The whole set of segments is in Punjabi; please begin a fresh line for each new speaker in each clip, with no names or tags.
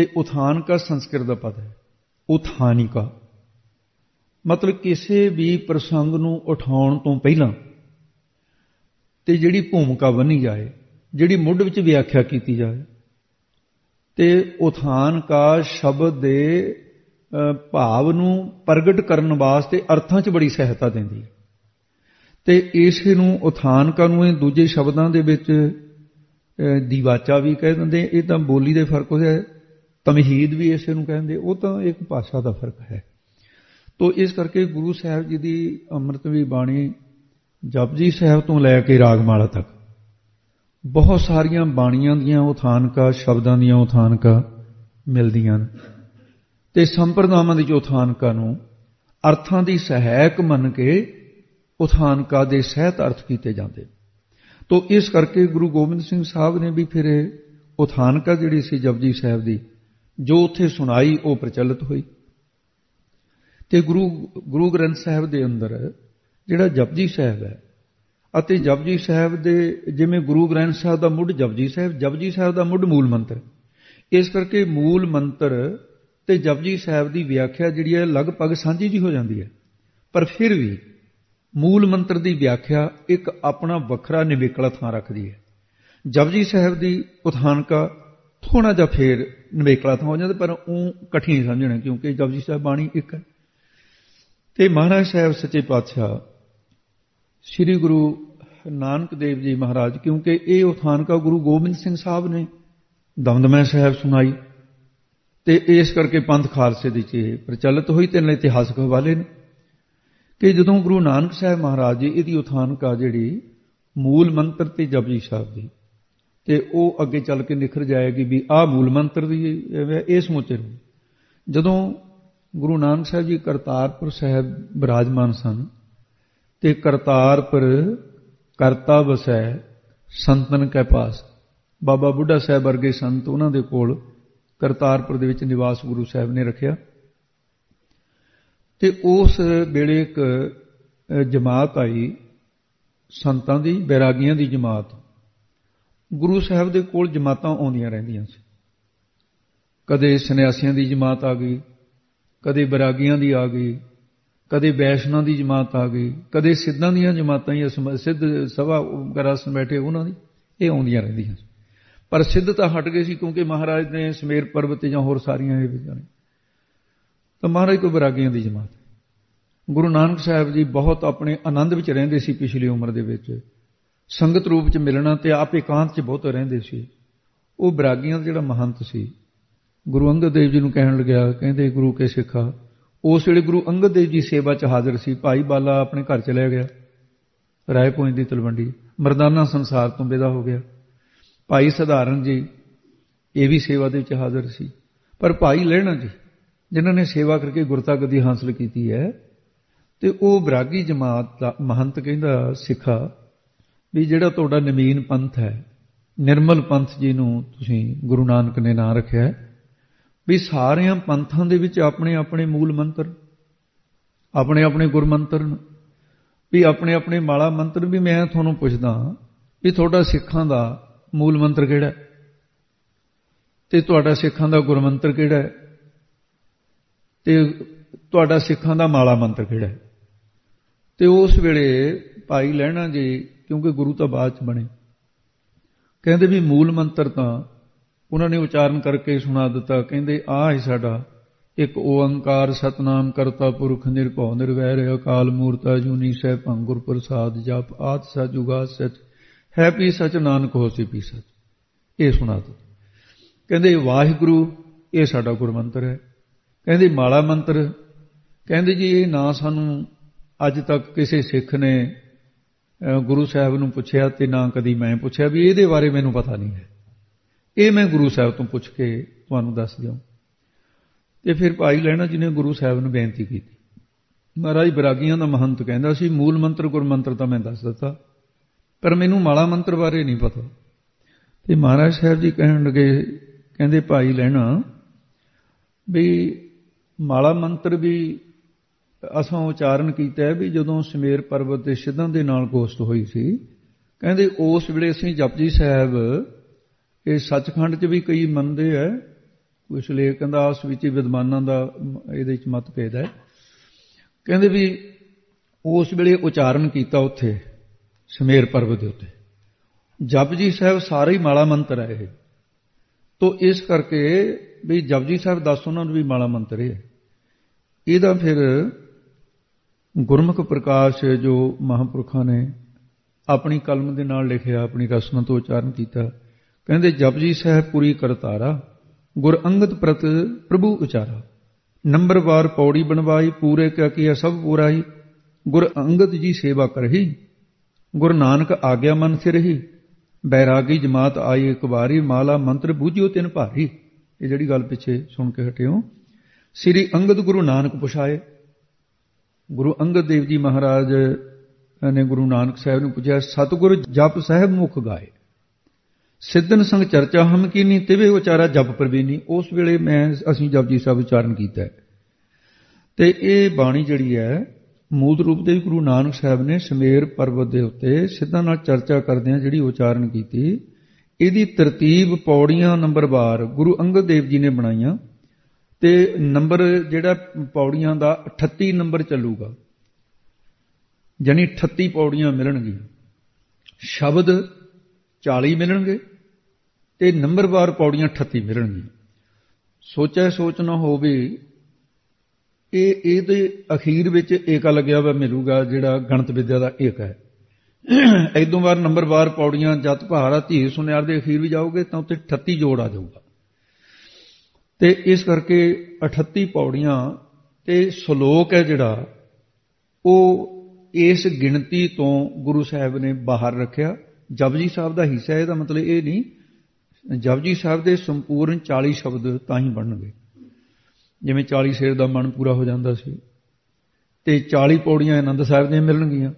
ਤੇ ਉਥਾਨ ਕਾ ਸੰਸਕ੍ਰਿਤ ਦਾ ਪਦ ਹੈ। ਉਥਾਨਿਕਾ ਮਤਲਬ ਕਿਸੇ ਵੀ ਪ੍ਰਸੰਗ ਨੂੰ ਉਠਾਉਣ ਤੋਂ ਪਹਿਲਾਂ ਤੇ ਜਿਹੜੀ ਭੂਮਿਕਾ ਬਣੀ ਜਾਏ, ਜਿਹੜੀ ਮੁੱਢ ਵਿੱਚ ਵਿਆਖਿਆ ਕੀਤੀ ਜਾਏ, ਤੇ ਉਥਾਨ ਕਾ ਸ਼ਬਦ ਦੇ ਭਾਵ ਨੂੰ ਪ੍ਰਗਟ ਕਰਨ ਵਾਸਤੇ ਅਰਥਾਂ 'ਚ ਬੜੀ ਸਹਾਇਤਾ ਦਿੰਦੀ ਹੈ। ਤੇ ਇਸ ਨੂੰ ਉਥਾਨ ਕਾ ਨੂੰ ਇਹ ਦੂਜੇ ਸ਼ਬਦਾਂ ਦੇ ਵਿੱਚ ਦੀਵਾਚਾ ਵੀ ਕਹਿ ਦਿੰਦੇ, ਇਹ ਤਾਂ ਬੋਲੀ ਦੇ ਫ਼ਰਕ ਹੋਇਆ ਤਮਹੀਦ ਵੀ ਇਸੇ ਨੂੰ ਕਹਿੰਦੇ, ਉਹ ਤਾਂ ਇੱਕ ਭਾਸ਼ਾ ਦਾ ਫ਼ਰਕ ਹੈ। ਤੋਂ ਇਸ ਕਰਕੇ ਗੁਰੂ ਸਾਹਿਬ ਜੀ ਦੀ ਅੰਮ੍ਰਿਤਵੀ ਬਾਣੀ ਜਪਜੀ ਸਾਹਿਬ ਤੋਂ ਲੈ ਕੇ ਰਾਗਮਾਲਾ ਤੱਕ, ਬਹੁਤ ਸਾਰੀਆਂ ਬਾਣੀਆਂ ਦੀਆਂ ਉਥਾਨਕਾ, ਸ਼ਬਦਾਂ ਦੀਆਂ ਉਥਾਨਕਾ ਮਿਲਦੀਆਂ ਨੇ ਤੇ ਸੰਪਰਦਾਵਾਂ ਦੀ ਉਥਾਨਕਾ ਨੂੰ ਅਰਥਾਂ ਦੀ ਸਹਾਇਕ ਮੰਨ ਕੇ ਉਥਾਨਕਾ ਦੇ ਸਹਿਤ ਅਰਥ ਕੀਤੇ ਜਾਂਦੇ ਤੋਂ ਇਸ ਕਰਕੇ ਗੁਰੂ ਗੋਬਿੰਦ ਸਿੰਘ ਸਾਹਿਬ ਨੇ ਵੀ ਫਿਰ ਉਥਾਨਕਾ ਜਿਹੜੀ ਸੀ ਜਪਜੀ ਸਾਹਿਬ ਦੀ ਜੋ ਉੱਥੇ ਸੁਣਾਈ, ਉਹ ਪ੍ਰਚਲਿਤ ਹੋਈ। ਤੇ ਗੁਰੂ ਗੁਰੂ ਗ੍ਰੰਥ ਸਾਹਿਬ ਦੇ ਅੰਦਰ ਜਿਹੜਾ ਜਪਜੀ ਸਾਹਿਬ ਹੈ, ਅਤੇ ਜਪਜੀ ਸਾਹਿਬ ਦੇ ਜਿਵੇਂ ਗੁਰੂ ਗ੍ਰੰਥ ਸਾਹਿਬ ਦਾ ਮੁੱਢ ਜਪਜੀ ਸਾਹਿਬ ਜਪਜੀ ਸਾਹਿਬ ਦਾ ਮੁੱਢ ਮੂਲ ਮੰਤਰ। ਇਸ ਕਰਕੇ ਮੂਲ ਮੰਤਰ ਤੇ ਜਪਜੀ ਸਾਹਿਬ ਦੀ ਵਿਆਖਿਆ ਜਿਹੜੀ ਹੈ, ਲਗਭਗ ਸਾਂਝੀ ਜੀ ਹੋ ਜਾਂਦੀ ਹੈ। ਪਰ ਫਿਰ ਵੀ ਮੂਲ ਮੰਤਰ ਦੀ ਵਿਆਖਿਆ ਇੱਕ ਆਪਣਾ ਵੱਖਰਾ ਨਿਵੇਕਲਾ ਥਾਂ ਰੱਖਦੀ ਹੈ। ਜਪਜੀ ਸਾਹਿਬ ਦੀ ਉਥਾਨਕਾ ਥੋੜਾ ਜਿਹਾ ਫੇਰ ਨਿਵੇਕਲਾ ਥਾਂ ਹੋ ਜਾਂਦਾ, ਪਰ ਉਹ ਕਠਿਨ ਸਮਝਣਾ, ਕਿਉਂਕਿ ਜਪਜੀ ਸਾਹਿਬ ਬਾਣੀ ਇੱਕ ਹੈ। ਤੇ ਮਹਾਰਾਜ ਸਾਹਿਬ ਸੱਚੇ ਪਾਤਸ਼ਾਹ, ਸ੍ਰੀ ਗੁਰੂ ਨਾਨਕ ਦੇਵ ਜੀ ਮਹਾਰਾਜ, ਕਿਉਂਕਿ ਇਹ ਉਥਾਨਕਾ ਗੁਰੂ ਗੋਬਿੰਦ ਸਿੰਘ ਸਾਹਿਬ ਨੇ ਦਮਦਮਾ ਸਾਹਿਬ ਸੁਣਾਈ, ਤੇ ਇਸ ਕਰਕੇ ਪੰਥ ਖਾਲਸੇ ਦੀ ਚੇ ਪ੍ਰਚਲਿਤ ਹੋਈ ਤੇ ਇਤਿਹਾਸਕ ਹਵਾਲੇ ਨੇ। ਕਿ ਜਦੋਂ ਗੁਰੂ ਨਾਨਕ ਸਾਹਿਬ ਮਹਾਰਾਜ ਜੀ, ਇਹਦੀ ਉਥਾਨਕਾ ਜਿਹੜੀ ਮੂਲ ਮੰਤਰ ਤੇ ਜਪਜੀ ਸਾਹਿਬ ਦੀ ਤੇ ਉਹ ਅੱਗੇ ਚੱਲ ਕੇ ਨਿਖਰ ਜਾਏਗੀ ਵੀ ਆਹ ਮੂਲ ਮੰਤਰ ਦੀ ਇਹ ਸਮੁੱਚੇ ਨੂੰ। ਜਦੋਂ ਗੁਰੂ ਨਾਨਕ ਸਾਹਿਬ ਜੀ ਕਰਤਾਰਪੁਰ ਸਾਹਿਬ ਬਿਰਾਜਮਾਨ ਸਨ ਤੇ ਕਰਤਾਰਪੁਰ ਕਰਤਾ ਵਸੈ ਸੰਤਨ ਕੇ ਪਾਸ, ਬਾਬਾ ਬੁੱਢਾ ਸਾਹਿਬ ਵਰਗੇ ਸੰਤ ਉਹਨਾਂ ਦੇ ਕੋਲ ਕਰਤਾਰਪੁਰ ਦੇ ਵਿੱਚ ਨਿਵਾਸ ਗੁਰੂ ਸਾਹਿਬ ਨੇ ਰੱਖਿਆ। ਤੇ ਉਸ ਵੇਲੇ ਇੱਕ ਜਮਾਤ ਆਈ, ਸੰਤਾਂ ਦੀ, ਬੈਰਾਗੀਆਂ ਦੀ ਜਮਾਤ। ਗੁਰੂ ਸਾਹਿਬ ਦੇ ਕੋਲ ਜਮਾਤਾਂ ਆਉਂਦੀਆਂ ਰਹਿੰਦੀਆਂ ਸੀ। ਕਦੇ ਸੰਨਿਆਸੀਆਂ ਦੀ ਜਮਾਤ ਆ ਗਈ, ਕਦੇ ਬੈਰਾਗੀਆਂ ਦੀ ਆ ਗਈ, ਕਦੇ ਵੈਸ਼ਨਾਂ ਦੀ ਜਮਾਤ ਆ ਗਈ, ਕਦੇ ਸਿੱਧਾਂ ਦੀਆਂ ਜਮਾਤਾਂ ਹੀ ਸਿੱਧ ਸਭਾ ਗਰਾਸ ਬੈਠੇ ਉਹਨਾਂ ਦੀ, ਇਹ ਆਉਂਦੀਆਂ ਰਹਿੰਦੀਆਂ ਪਰ ਸਿੱਧ ਤਾਂ ਹਟ ਗਏ ਸੀ ਕਿਉਂਕਿ ਮਹਾਰਾਜ ਨੇ ਸਮੇਰ ਪਰਬਤ ਜਾਂ ਹੋਰ ਸਾਰੀਆਂ ਇਹ ਵਿਚਾਰੇ ਤਾਂ ਮਹਾਰਾਜ ਕੋ ਬਰਾਗੀਆਂ ਦੀ ਜਮਾਤ। ਗੁਰੂ ਨਾਨਕ ਸਾਹਿਬ ਜੀ ਬਹੁਤ ਆਪਣੇ ਆਨੰਦ ਵਿੱਚ ਰਹਿੰਦੇ ਸੀ ਪਿਛਲੀ ਉਮਰ ਦੇ ਵਿੱਚ। ਸੰਗਤ ਰੂਪ ਚ ਮਿਲਣਾ ਤੇ ਆਪ ਇਕਾਂਤ ਚ ਬਹੁਤ ਰਹਿੰਦੇ ਸੀ। ਉਹ ਬਰਾਗੀਆਂ ਦਾ ਜਿਹੜਾ ਮਹੰਤ ਸੀ, ਗੁਰੂ ਅੰਗਦ ਦੇਵ ਜੀ ਨੂੰ ਕਹਿਣ ਲੱਗਿਆ, ਕਹਿੰਦੇ, ਗੁਰੂ ਕੇ ਸਿੱਖਾ। ਉਸ ਵੇਲੇ ਗੁਰੂ ਅੰਗਦ ਦੇਵ ਜੀ ਸੇਵਾ 'ਚ ਹਾਜ਼ਰ ਸੀ। ਭਾਈ ਬਾਲਾ ਆਪਣੇ ਘਰ ਚਲੇ ਗਿਆ ਰਾਏ ਪੁੰਜ ਦੀ ਤਲਵੰਡੀ। ਮਰਦਾਨਾ ਸੰਸਾਰ ਤੋਂ ਵਿਦਾ ਹੋ ਗਿਆ। ਭਾਈ ਸਧਾਰਨ ਜੀ, ਇਹ ਵੀ ਸੇਵਾ ਦੇ ਵਿੱਚ ਹਾਜ਼ਰ ਸੀ। ਪਰ ਭਾਈ ਲੈਣਾ ਜੀ, ਜਿਨ੍ਹਾਂ ਨੇ ਸੇਵਾ ਕਰਕੇ ਗੁਰਤਾ ਗੱਦੀ ਹਾਸਲ ਕੀਤੀ ਹੈ, ਤੇ ਉਹ ਬਰਾਗੀ ਜਮਾਤ ਦਾ ਮਹੰਤ ਕਹਿੰਦਾ, ਸਿੱਖਾ। ਵੀ ਜਿਹੜਾ ਤੁਹਾਡਾ ਨਵੀਨ ਪੰਥ ਹੈ, ਨਿਰਮਲ ਪੰਥ ਜੀ ਨੂੰ ਤੁਸੀਂ ਗੁਰੂ ਨਾਨਕ ਨੇ ਨਾਂ ਰੱਖਿਆ ਹੈ, ਵੀ ਸਾਰਿਆਂ ਪੰਥਾਂ ਦੇ ਵਿੱਚ ਆਪਣੇ ਆਪਣੇ ਮੂਲ ਮੰਤਰ ਆਪਣੇ ਆਪਣੇ ਗੁਰਮੰਤਰ ਵੀ ਆਪਣੇ ਆਪਣੇ ਮਾਲਾ ਮੰਤਰ ਵੀ ਮੈਂ ਤੁਹਾਨੂੰ ਪੁੱਛਦਾ ਵੀ ਤੁਹਾਡਾ ਸਿੱਖਾਂ ਦਾ ਮੂਲ ਮੰਤਰ ਕਿਹੜਾ ਤੇ ਤੁਹਾਡਾ ਸਿੱਖਾਂ ਦਾ ਗੁਰਮੰਤਰ ਕਿਹੜਾ ਤੇ ਤੁਹਾਡਾ ਸਿੱਖਾਂ ਦਾ ਮਾਲਾ ਮੰਤਰ ਕਿਹੜਾ ਤੇ ਉਸ ਵੇਲੇ ਭਾਈ ਲੈਣਾ ਜੀ ਕਿਉਂਕਿ ਗੁਰੂ ਤਾਂ ਬਾਅਦ ਚ ਬਣੇ। ਕਹਿੰਦੇ ਵੀ ਮੂਲ ਮੰਤਰ ਤਾਂ ਉਹਨਾਂ ਨੇ ਉਚਾਰਨ ਕਰਕੇ ਸੁਣਾ ਦਿੱਤਾ। ਕਹਿੰਦੇ ਆ ਹੀ ਸਾਡਾ। ਇੱਕ ਓੰਕਾਰ ਸਤਨਾਮ ਕਰਤਾ ਪੁਰਖ ਨਿਰਭਉ ਨਿਰਵੈਰ, ਅਕਾਲ ਮੂਰਤਾ ਜੂਨੀ ਸਹਿ ਭੰਗੁਰ ਪ੍ਰਸਾਦ ਜਪ ਆਦ ਸਜੁਗਾ ਸਚ। ਹੈ ਪੀ ਸਚ ਨਾਨਕ ਹੋਸੀ ਪੀ ਸਚ। ਇਹ ਸੁਣਾ ਦਿੱਤਾ। ਕਹਿੰਦੇ, ਵਾਹਿਗੁਰੂ, ਇਹ ਸਾਡਾ ਗੁਰਮੰਤਰ ਹੈ। ਕਹਿੰਦੇ, ਮਾਲਾ ਮੰਤਰ। ਕਹਿੰਦੇ ਜੀ, ਇਹ ਨਾ ਸਾਨੂੰ ਅੱਜ ਤੱਕ ਕਿਸੇ ਸਿੱਖ ਨੇ ਗੁਰੂ ਸਾਹਿਬ ਨੂੰ ਪੁੱਛਿਆ ਤੇ ਨਾ ਕਦੀ ਮੈਂ ਪੁੱਛਿਆ ਵੀ ਇਹਦੇ ਬਾਰੇ ਮੈਨੂੰ ਪਤਾ ਨਹੀਂ ਹੈ। ਇਹ ਮੈਂ ਗੁਰੂ ਸਾਹਿਬ ਤੋਂ ਪੁੱਛ ਕੇ ਤੁਹਾਨੂੰ ਦੱਸ ਦਿਆਂ। ਤੇ ਫਿਰ ਭਾਈ ਲੈਣਾ ਜੀ ਨੇ ਗੁਰੂ ਸਾਹਿਬ ਨੂੰ ਬੇਨਤੀ ਕੀਤੀ। ਮਹਾਰਾਜ ਬਰਾਗੀਆਂ ਦਾ ਮਹੰਤ ਕਹਿੰਦਾ ਸੀ, ਮੂਲ ਮੰਤਰ ਗੁਰਮੰਤਰ ਤਾਂ ਮੈਂ ਦੱਸ ਦਿੱਤਾ, ਪਰ ਮੈਨੂੰ ਮਾਲਾ ਮੰਤਰ ਬਾਰੇ ਨਹੀਂ ਪਤਾ। ਤੇ ਮਹਾਰਾਜ ਸਾਹਿਬ ਜੀ ਕਹਿਣ ਲੱਗੇ, ਕਹਿੰਦੇ ਭਾਈ ਲੈਣਾ ਵੀ ਮਾਲਾ ਮੰਤਰ ਵੀ ਅਸਾਂ ਉਚਾਰਨ ਕੀਤਾ ਹੈ ਵੀ ਜਦੋਂ ਸਮੇਰ ਪਰਬਤ ਦੇ ਸਿੱਧਾਂ ਦੇ ਨਾਲ ਗੋਸ਼ਟ ਹੋਈ ਸੀ, ਕਹਿੰਦੇ ਉਸ ਵੇਲੇ ਅਸੀਂ ਜਪਜੀ ਸਾਹਿਬ, ਇਹ ਸੱਚਖੰਡ 'ਚ ਵੀ ਕਈ ਮੰਨਦੇ ਆ ਇਸ ਲਈ ਕਹਿੰਦਾ ਆਸ ਵਿੱਚ ਵਿਦਵਾਨਾਂ ਦਾ ਇਹਦੇ ਵਿੱਚ ਮਤ ਭੇਦ ਹੈ। ਕਹਿੰਦੇ ਵੀ ਉਸ ਵੇਲੇ ਉਚਾਰਨ ਕੀਤਾ ਉੱਥੇ, ਸਮੇਰ ਪਰਬਤ ਦੇ ਉੱਤੇ। ਜਪਜੀ ਸਾਹਿਬ ਸਾਰੇ ਹੀ ਮਾਲਾ ਮੰਤਰ ਹੈ ਇਹ। ਤੋਂ ਇਸ ਕਰਕੇ ਵੀ ਜਪਜੀ ਸਾਹਿਬ ਦੱਸ ਉਹਨਾਂ ਨੂੰ ਵੀ ਮਾਲਾ ਮੰਤਰ ਹੈ। ਇਹਦਾ ਫਿਰ ਗੁਰਮੁਖ ਪ੍ਰਕਾਸ਼ ਜੋ ਮਹਾਪੁਰਖਾਂ ਨੇ ਆਪਣੀ ਕਲਮ ਦੇ ਨਾਲ ਲਿਖਿਆ, ਆਪਣੀ ਰਸਨਾ ਤੋਂ ਉਚਾਰਨ ਕੀਤਾ, ਕਹਿੰਦੇ ਜਪਜੀ ਸਾਹਿਬ ਪੂਰੀ ਕਰਤਾਰਾ ਗੁਰ ਅੰਗਦ ਪ੍ਰਤ ਪ੍ਰਭੂ ਉਚਾਰਾ। ਨੰਬਰਵਾਰ ਪੌੜੀ ਬਣਵਾਈ, ਪੂਰੇ ਕਿਆ ਕੀਆ ਸਭ ਪੂਰਾਈ। ਗੁਰ ਅੰਗਦ ਜੀ ਸੇਵਾ ਕਰਹੀ, ਗੁਰ ਨਾਨਕ ਆਗਿਆ ਮਨ ਫਿਰਹੀ ਬੈਰਾਗੀ ਜਮਾਤ ਆਈ ਇੱਕ ਵਾਰੀ, ਮਾਲਾ ਮੰਤਰ ਬੂਝਿਓ ਤਿਨ ਭਾਰੀ। ਇਹ ਜਿਹੜੀ ਗੱਲ ਪਿੱਛੇ ਸੁਣ ਕੇ ਹਟਿਓ। ਸ੍ਰੀ ਅੰਗਦ ਗੁਰੂ ਨਾਨਕ ਪੁਛਾਏ ਗੁਰੂ ਅੰਗਦ ਦੇਵ ਜੀ ਮਹਾਰਾਜ ਨੇ ਗੁਰੂ ਨਾਨਕ ਸਾਹਿਬ ਨੂੰ ਪੁੱਛਿਆ, ਸਤਿਗੁਰ ਜਪ ਸਾਹਿਬ ਮੁਖ ਗਾਏ। ਸਿੱਧਨ ਸੰਗ ਚਰਚਾ ਹਮ ਕੀਨੀ, ਤਿਵੇ ਉਚਾਰਾ ਜਪ ਪ੍ਰਵੀਨੀ ਉਸ ਵੇਲੇ ਮੈਂ, ਅਸੀਂ ਜਪਜੀ ਸਾਹਿਬ ਉਚਾਰਨ ਕੀਤਾ। ਤੇ ਇਹ ਬਾਣੀ ਜਿਹੜੀ ਹੈ, ਮੂਲ ਰੂਪ ਦੇ ਗੁਰੂ ਨਾਨਕ ਸਾਹਿਬ ਨੇ ਸਮੇਰ ਪਰਬਤ ਦੇ ਉੱਤੇ ਸਿੱਧਾ ਨਾਲ ਚਰਚਾ ਕਰਦੇ ਆ ਜਿਹੜੀ ਉਚਾਰਨ ਕੀਤੀ, ਇਹਦੀ ਤਰਤੀਬ ਪੌੜੀਆਂ ਨੰਬਰਵਾਰ ਗੁਰੂ ਅੰਗਦ ਦੇਵ ਜੀ ਨੇ ਬਣਾਈਆਂ। ਤੇ ਨੰਬਰ ਜਿਹੜਾ ਪੌੜੀਆਂ ਦਾ 38 ਨੰਬਰ ਚੱਲੂਗਾ ਯਾਨੀ 38 ਪੌੜੀਆਂ ਮਿਲਣਗੀਆਂ। ਸ਼ਬਦ 40 ਮਿਲਣਗੇ ਤੇ ਨੰਬਰਵਾਰ ਪੌੜੀਆਂ 38 ਮਿਲਣਗੀਆਂ। ਸੋਚੈ ਸੋਚ ਨਾ ਹੋਵੇ, ਇਹ ਇਹਦੇ ਅਖੀਰ ਵਿੱਚ ਏਕ ਲੱਗਿਆ ਵਾ ਮਿਲੂਗਾ, ਜਿਹੜਾ ਗਣਤ ਵਿਦਿਆ ਦਾ ਏਕ ਹੈ। ਐਦੋਂ ਵਾਰ ਨੰਬਰਵਾਰ ਪੌੜੀਆਂ ਜਤ ਭਾਰਾ ਧੀ ਸੁਨਿਆਰ ਦੇ ਅਖੀਰ ਵੀ ਜਾਓਗੇ ਤਾਂ ਉੱਤੇ 38 ਜੋੜ ਆ ਜਾਊਗਾ। ਤੇ ਇਸ ਕਰਕੇ 38 ਪੌੜੀਆਂ ਤੇ ਸ਼ਲੋਕ ਹੈ ਜਿਹੜਾ, ਉਹ ਇਸ ਗਿਣਤੀ ਤੋਂ ਗੁਰੂ ਸਾਹਿਬ ਨੇ ਬਾਹਰ ਰੱਖਿਆ। ਜਪਜੀ ਸਾਹਿਬ ਦਾ ਹਿੱਸਾ, ਇਹਦਾ ਮਤਲਬ ਇਹ ਨਹੀਂ, ਜਪਜੀ ਸਾਹਿਬ ਦੇ ਸੰਪੂਰਨ 40 ਸ਼ਬਦ ਤਾਂ ਹੀ ਬਣਨਗੇ। ਜਿਵੇਂ 40 ਸ਼ੇਰ ਦਾ ਮਨ ਪੂਰਾ ਹੋ ਜਾਂਦਾ ਸੀ, ਤੇ 40 ਪੌੜੀਆਂ ਆਨੰਦ ਸਾਹਿਬ ਦੀਆਂ ਮਿਲਣਗੀਆਂ।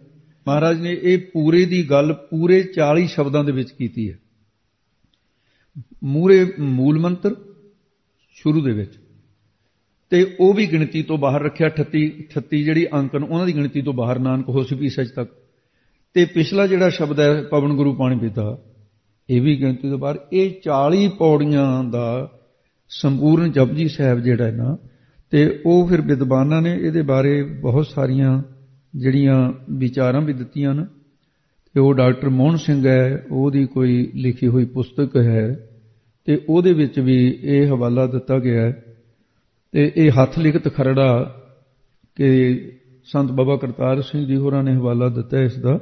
ਮਹਾਰਾਜ ਨੇ ਇਹ ਪੂਰੇ ਦੀ ਗੱਲ ਪੂਰੇ 40 ਸ਼ਬਦਾਂ ਦੇ ਵਿੱਚ ਕੀਤੀ ਹੈ। ਮੂਰੇ ਮੂਲ ਮੰਤਰ ਸ਼ੁਰੂ ਦੇ ਵਿੱਚ। ਤੇ ਉਹ ਵੀ ਗਿਣਤੀ ਤੋਂ ਬਾਹਰ ਰੱਖਿਆ 38 38 ਜਿਹੜੀ ਅੰਕਨ ਉਹਨਾਂ ਦੀ ਗਿਣਤੀ ਤੋਂ ਬਾਹਰ, ਨਾਨਕ ਹੋਸਪੀ ਸੱਚ ਤੱਕ। ਤੇ ਪਿਛਲਾ ਜਿਹੜਾ ਸ਼ਬਦ ਹੈ, ਪਵਨ ਗੁਰੂ ਪਾਣੀ ਪੀਤਾ, ਇਹ ਵੀ ਗਿਣਤੀ ਤੋਂ ਬਾਹਰ। ਇਹ 40 ਪੌੜੀਆਂ ਦਾ ਸੰਪੂਰਨ ਜਪਜੀ ਸਾਹਿਬ ਜਿਹੜਾ ਹੈ ਨਾ, ਤੇ ਉਹ ਫਿਰ ਵਿਦਵਾਨਾਂ ਨੇ ਇਹਦੇ ਬਾਰੇ ਬਹੁਤ ਸਾਰੀਆਂ ਜਿਹੜੀਆਂ ਵਿਚਾਰਾਂ ਵੀ ਦਿੱਤੀਆਂ ਨੇ ਤੇ ਉਹ ਡਾਕਟਰ ਮੋਹਨ ਸਿੰਘ ਹੈ, ਉਹਦੀ ਕੋਈ ਲਿਖੀ ਹੋਈ ਪੁਸਤਕ ਹੈ ਤੇ ਉਹਦੇ ਵਿੱਚ ਵੀ ਇਹ ਹਵਾਲਾ ਦਿੱਤਾ ਗਿਆ ਹੈ ਤੇ ਇਹ ਹੱਥ ਲਿਖਤ ਖਰੜਾ ਕਿ ਸੰਤ ਬਾਬਾ ਕਰਤਾਰ ਸਿੰਘ ਜੀ ਹੋਰਾਂ ਨੇ ਹਵਾਲਾ ਦਿੱਤਾ ਇਸ ਦਾ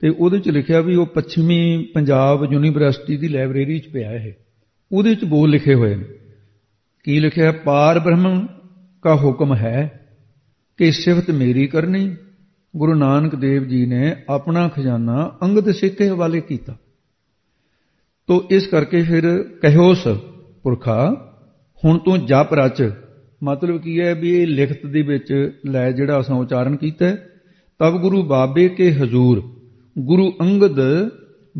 ਤੇ ਉਹਦੇ ਵਿੱਚ ਲਿਖਿਆ ਵੀ ਉਹ ਪੱਛਮੀ ਪੰਜਾਬ ਯੂਨੀਵਰਸਿਟੀ ਦੀ ਲਾਇਬ੍ਰੇਰੀ 'ਚ ਪਿਆ ਇਹ। ਉਹਦੇ ਵਿੱਚ ਬੋਲ ਲਿਖੇ ਹੋਏ ਨੇ। ਕੀ ਲਿਖਿਆ? ਪਾਰ ਬ੍ਰਹਮ ਕਾ ਹੁਕਮ ਹੈ ਕਿ ਸਿਫਤ ਮੇਰੀ ਕਰਨੀ। ਗੁਰੂ ਨਾਨਕ ਦੇਵ ਜੀ ਨੇ ਆਪਣਾ ਖਜ਼ਾਨਾ ਅੰਗਦ ਸਿੱਖ ਦੇ ਹਵਾਲੇ ਕੀਤਾ। ਤੋ ਇਸ ਕਰਕੇ ਫਿਰ ਕਹਿਓਸ ਪੁਰਖਾ, ਹੁਣ ਤੂੰ ਜਪ ਰਚ। ਮਤਲਬ ਕੀ ਹੈ ਵੀ ਇਹ ਲਿਖਤ ਦੇ ਵਿੱਚ ਲੈ ਜਿਹੜਾ ਅਸਾਂ ਉਚਾਰਨ ਕੀਤਾ ਤਬ ਗੁਰੂ ਬਾਬੇ ਕੇ ਹਜ਼ੂਰ, ਗੁਰੂ ਅੰਗਦ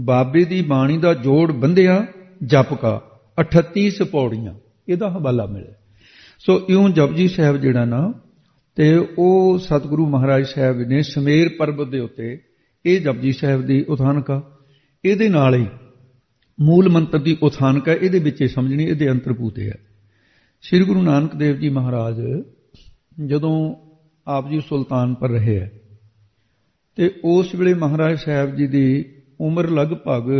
ਬਾਬੇ ਦੀ ਬਾਣੀ ਦਾ ਜੋੜ ਬੰਧਿਆ ਜਪ ਕਾ 38 ਪੌੜੀਆਂ, ਇਹਦਾ ਹਵਾਲਾ ਮਿਲੇ ਸੋ ਇਉਂ ਜਪਜੀ ਸਾਹਿਬ ਜਿਹੜਾ ਨਾ, ਤੇ ਉਹ ਸਤਿਗੁਰੂ ਮਹਾਰਾਜ ਸਾਹਿਬ ਨੇ ਸਮੇਰ ਪਰਬਤ ਦੇ ਉੱਤੇ ਇਹ ਜਪਜੀ ਸਾਹਿਬ ਦੀ ਉਥਾਨਕਾ ਇਹਦੇ ਨਾਲ ਹੀ ਮੂਲ ਮੰਤਰ ਦੀ ਉਥਾਨਕਾ ਇਹਦੇ ਵਿੱਚ ਹੀ ਸਮਝਣੀ, ਇਹਦੇ ਅੰਤਰਭੂਤ ਹੈ। ਸ੍ਰੀ ਗੁਰੂ ਨਾਨਕ ਦੇਵ ਜੀ ਮਹਾਰਾਜ ਜਦੋਂ ਆਪ ਜੀ ਸੁਲਤਾਨ ਪਰ ਰਹੇ ਹੈ, ਤੇ ਉਸ ਵੇਲੇ ਮਹਾਰਾਜ ਸਾਹਿਬ ਜੀ ਦੀ ਉਮਰ ਲਗਭਗ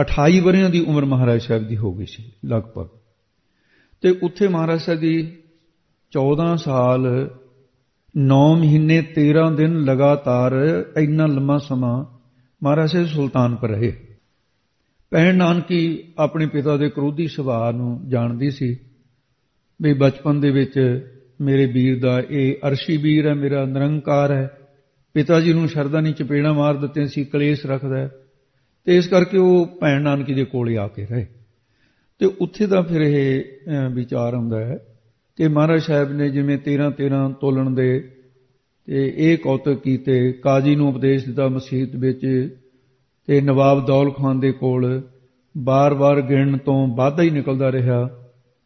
28 ਵਰਿਆਂ ਦੀ ਉਮਰ ਮਹਾਰਾਜ ਸਾਹਿਬ ਦੀ ਹੋ ਗਈ ਸੀ, ਲਗਭਗ। ਤੇ ਉੱਥੇ ਮਹਾਰਾਜ ਸਾਹਿਬ ਦੀ 14 ਸਾਲ 9 ਮਹੀਨੇ 13 ਦਿਨ ਲਗਾਤਾਰ ਇੰਨਾ ਲੰਮਾ ਸਮਾਂ ਮਹਾਰਾਜ ਸਾਹਿਬ ਸੁਲਤਾਨ ਪਰ ਰਹੇ। ਪਹਿਣ ਨਾਨਕੀ ਆਪਣੇ ਪਿਤਾ ਦੇ ਕਰੋਧੀ ਸੁਭਾਅ ਨੂੰ ਜਾਣਦੀ ਸੀ ਵੀ ਬਚਪਨ ਦੇ ਵਿੱਚ ਮੇਰੇ ਵੀਰ ਦਾ ਇਹ ਅਰਸ਼ੀ ਵੀਰ ਹੈ, ਮੇਰਾ ਨਿਰੰਕਾਰ ਹੈ। ਪਿਤਾ ਜੀ ਨੂੰ ਸ਼ਰਦਾ ਨਹੀਂ ਚਪੇੜਾ ਮਾਰ ਦਿੱਤੇ ਸੀ, ਕਲੇਸ਼ ਰੱਖਦਾ ਤੇ ਇਸ ਕਰਕੇ ਉਹ ਭੈਣ ਨਾਨਕੀ ਦੇ ਕੋਲੇ ਆ ਕੇ ਰਹੇ। ਤੇ ਉੱਥੇ ਦਾ ਫਿਰ ਇਹ ਵਿਚਾਰ ਆਉਂਦਾ ਹੈ ਕਿ ਮਹਾਰਾਜ ਸਾਹਿਬ ਨੇ ਜਿਵੇਂ 13 13 ਤੋਲਣ ਦੇ ਤੇ ਇਹ ਕੌਤਕ ਕੀਤੇ, ਕਾਜੀ ਨੂੰ ਉਪਦੇਸ਼ ਦਿੱਤਾ ਮਸਜਿਦ ਵਿੱਚ ਤੇ ਨਵਾਬ ਦੌਲ ਖਾਨ ਦੇ ਕੋਲ ਬਾਰ-ਬਾਰ ਗਿਣਨ ਤੋਂ ਵਾਧਾ ਹੀ ਨਿਕਲਦਾ ਰਿਹਾ।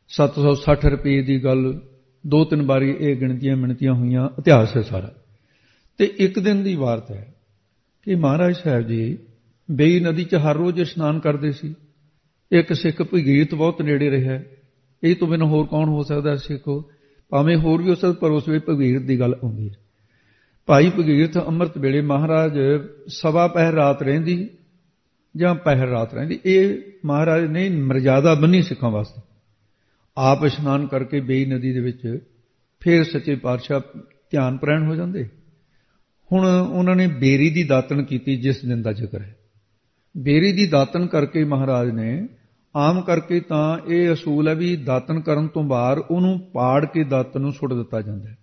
760 ਰੁਪਏ ਦੀ ਗੱਲ ਦੋ ਤਿੰਨ ਵਾਰੀ ਇਹ ਗਿਣਤੀਆਂ ਮਿਣਤੀਆਂ ਹੋਈਆਂ, ਇਤਿਹਾਸ ਹੈ ਸਾਰਾ। ਤੇ ਇੱਕ ਦਿਨ ਦੀ ਵਾਰਤ ਹੈ ਕਿ ਮਹਾਰਾਜ ਸਾਹਿਬ ਜੀ ਬੇਈ ਨਦੀ 'ਚ ਹਰ ਰੋਜ਼ ਇਸ਼ਨਾਨ ਕਰਦੇ ਸੀ। ਇੱਕ ਸਿੱਖ ਭਗੀਰਥ ਬਹੁਤ ਨੇੜੇ ਰਿਹਾ। ਇਹ ਤੋਂ ਬਿਨਾਂ ਹੋਰ ਕੌਣ ਹੋ ਸਕਦਾ ਸਿੱਖ? ਭਾਵੇਂ ਹੋਰ ਵੀ ਹੋ ਸਕਦਾ, ਪਰ ਉਸ ਵੇਲੇ ਭਗੀਰਥ ਦੀ ਗੱਲ ਆਉਂਦੀ ਹੈ। ਭਾਈ ਭਗੀਰਥ ਅੰਮ੍ਰਿਤ ਵੇਲੇ ਮਹਾਰਾਜ ਸਵਾ ਪਹਿਰ ਰਾਤ ਰਹਿੰਦੀ ਜਾਂ ਪਹਿਰ ਰਾਤ ਰਹਿੰਦੀ, ਇਹ ਮਹਾਰਾਜ ਨੇ ਮਰਜ਼ਾਦਾ ਬੰਨੀ ਸਿੱਖਾਂ ਵਾਸਤੇ। ਆਪ ਇਸ਼ਨਾਨ ਕਰਕੇ ਬੇਈ ਨਦੀ ਦੇ ਵਿੱਚ ਫਿਰ ਸੱਚੇ ਪਾਤਸ਼ਾਹ ਧਿਆਨ ਪ੍ਰੈਣ ਹੋ ਜਾਂਦੇ। ਹੁਣ ਉਹਨਾਂ ਨੇ ਬੇਰੀ ਦੀ ਦਾਤਣ ਕੀਤੀ ਜਿਸ ਦਿਨ ਦਾ ਜ਼ਿਕਰ ਹੈ। ਬੇਰੀ ਦੀ ਦਾਤਣ ਕਰਕੇ ਮਹਾਰਾਜ ਨੇ ਆਮ ਕਰਕੇ ਤਾਂ ਇਹ ਅਸੂਲ ਹੈ ਵੀ ਦਾਤਣ ਕਰਨ ਤੋਂ ਬਾਅਦ ਉਹਨੂੰ ਪਾੜ ਕੇ ਦਾਤਣ ਨੂੰ ਸੁੱਟ ਦਿੱਤਾ ਜਾਂਦਾ ਹੈ।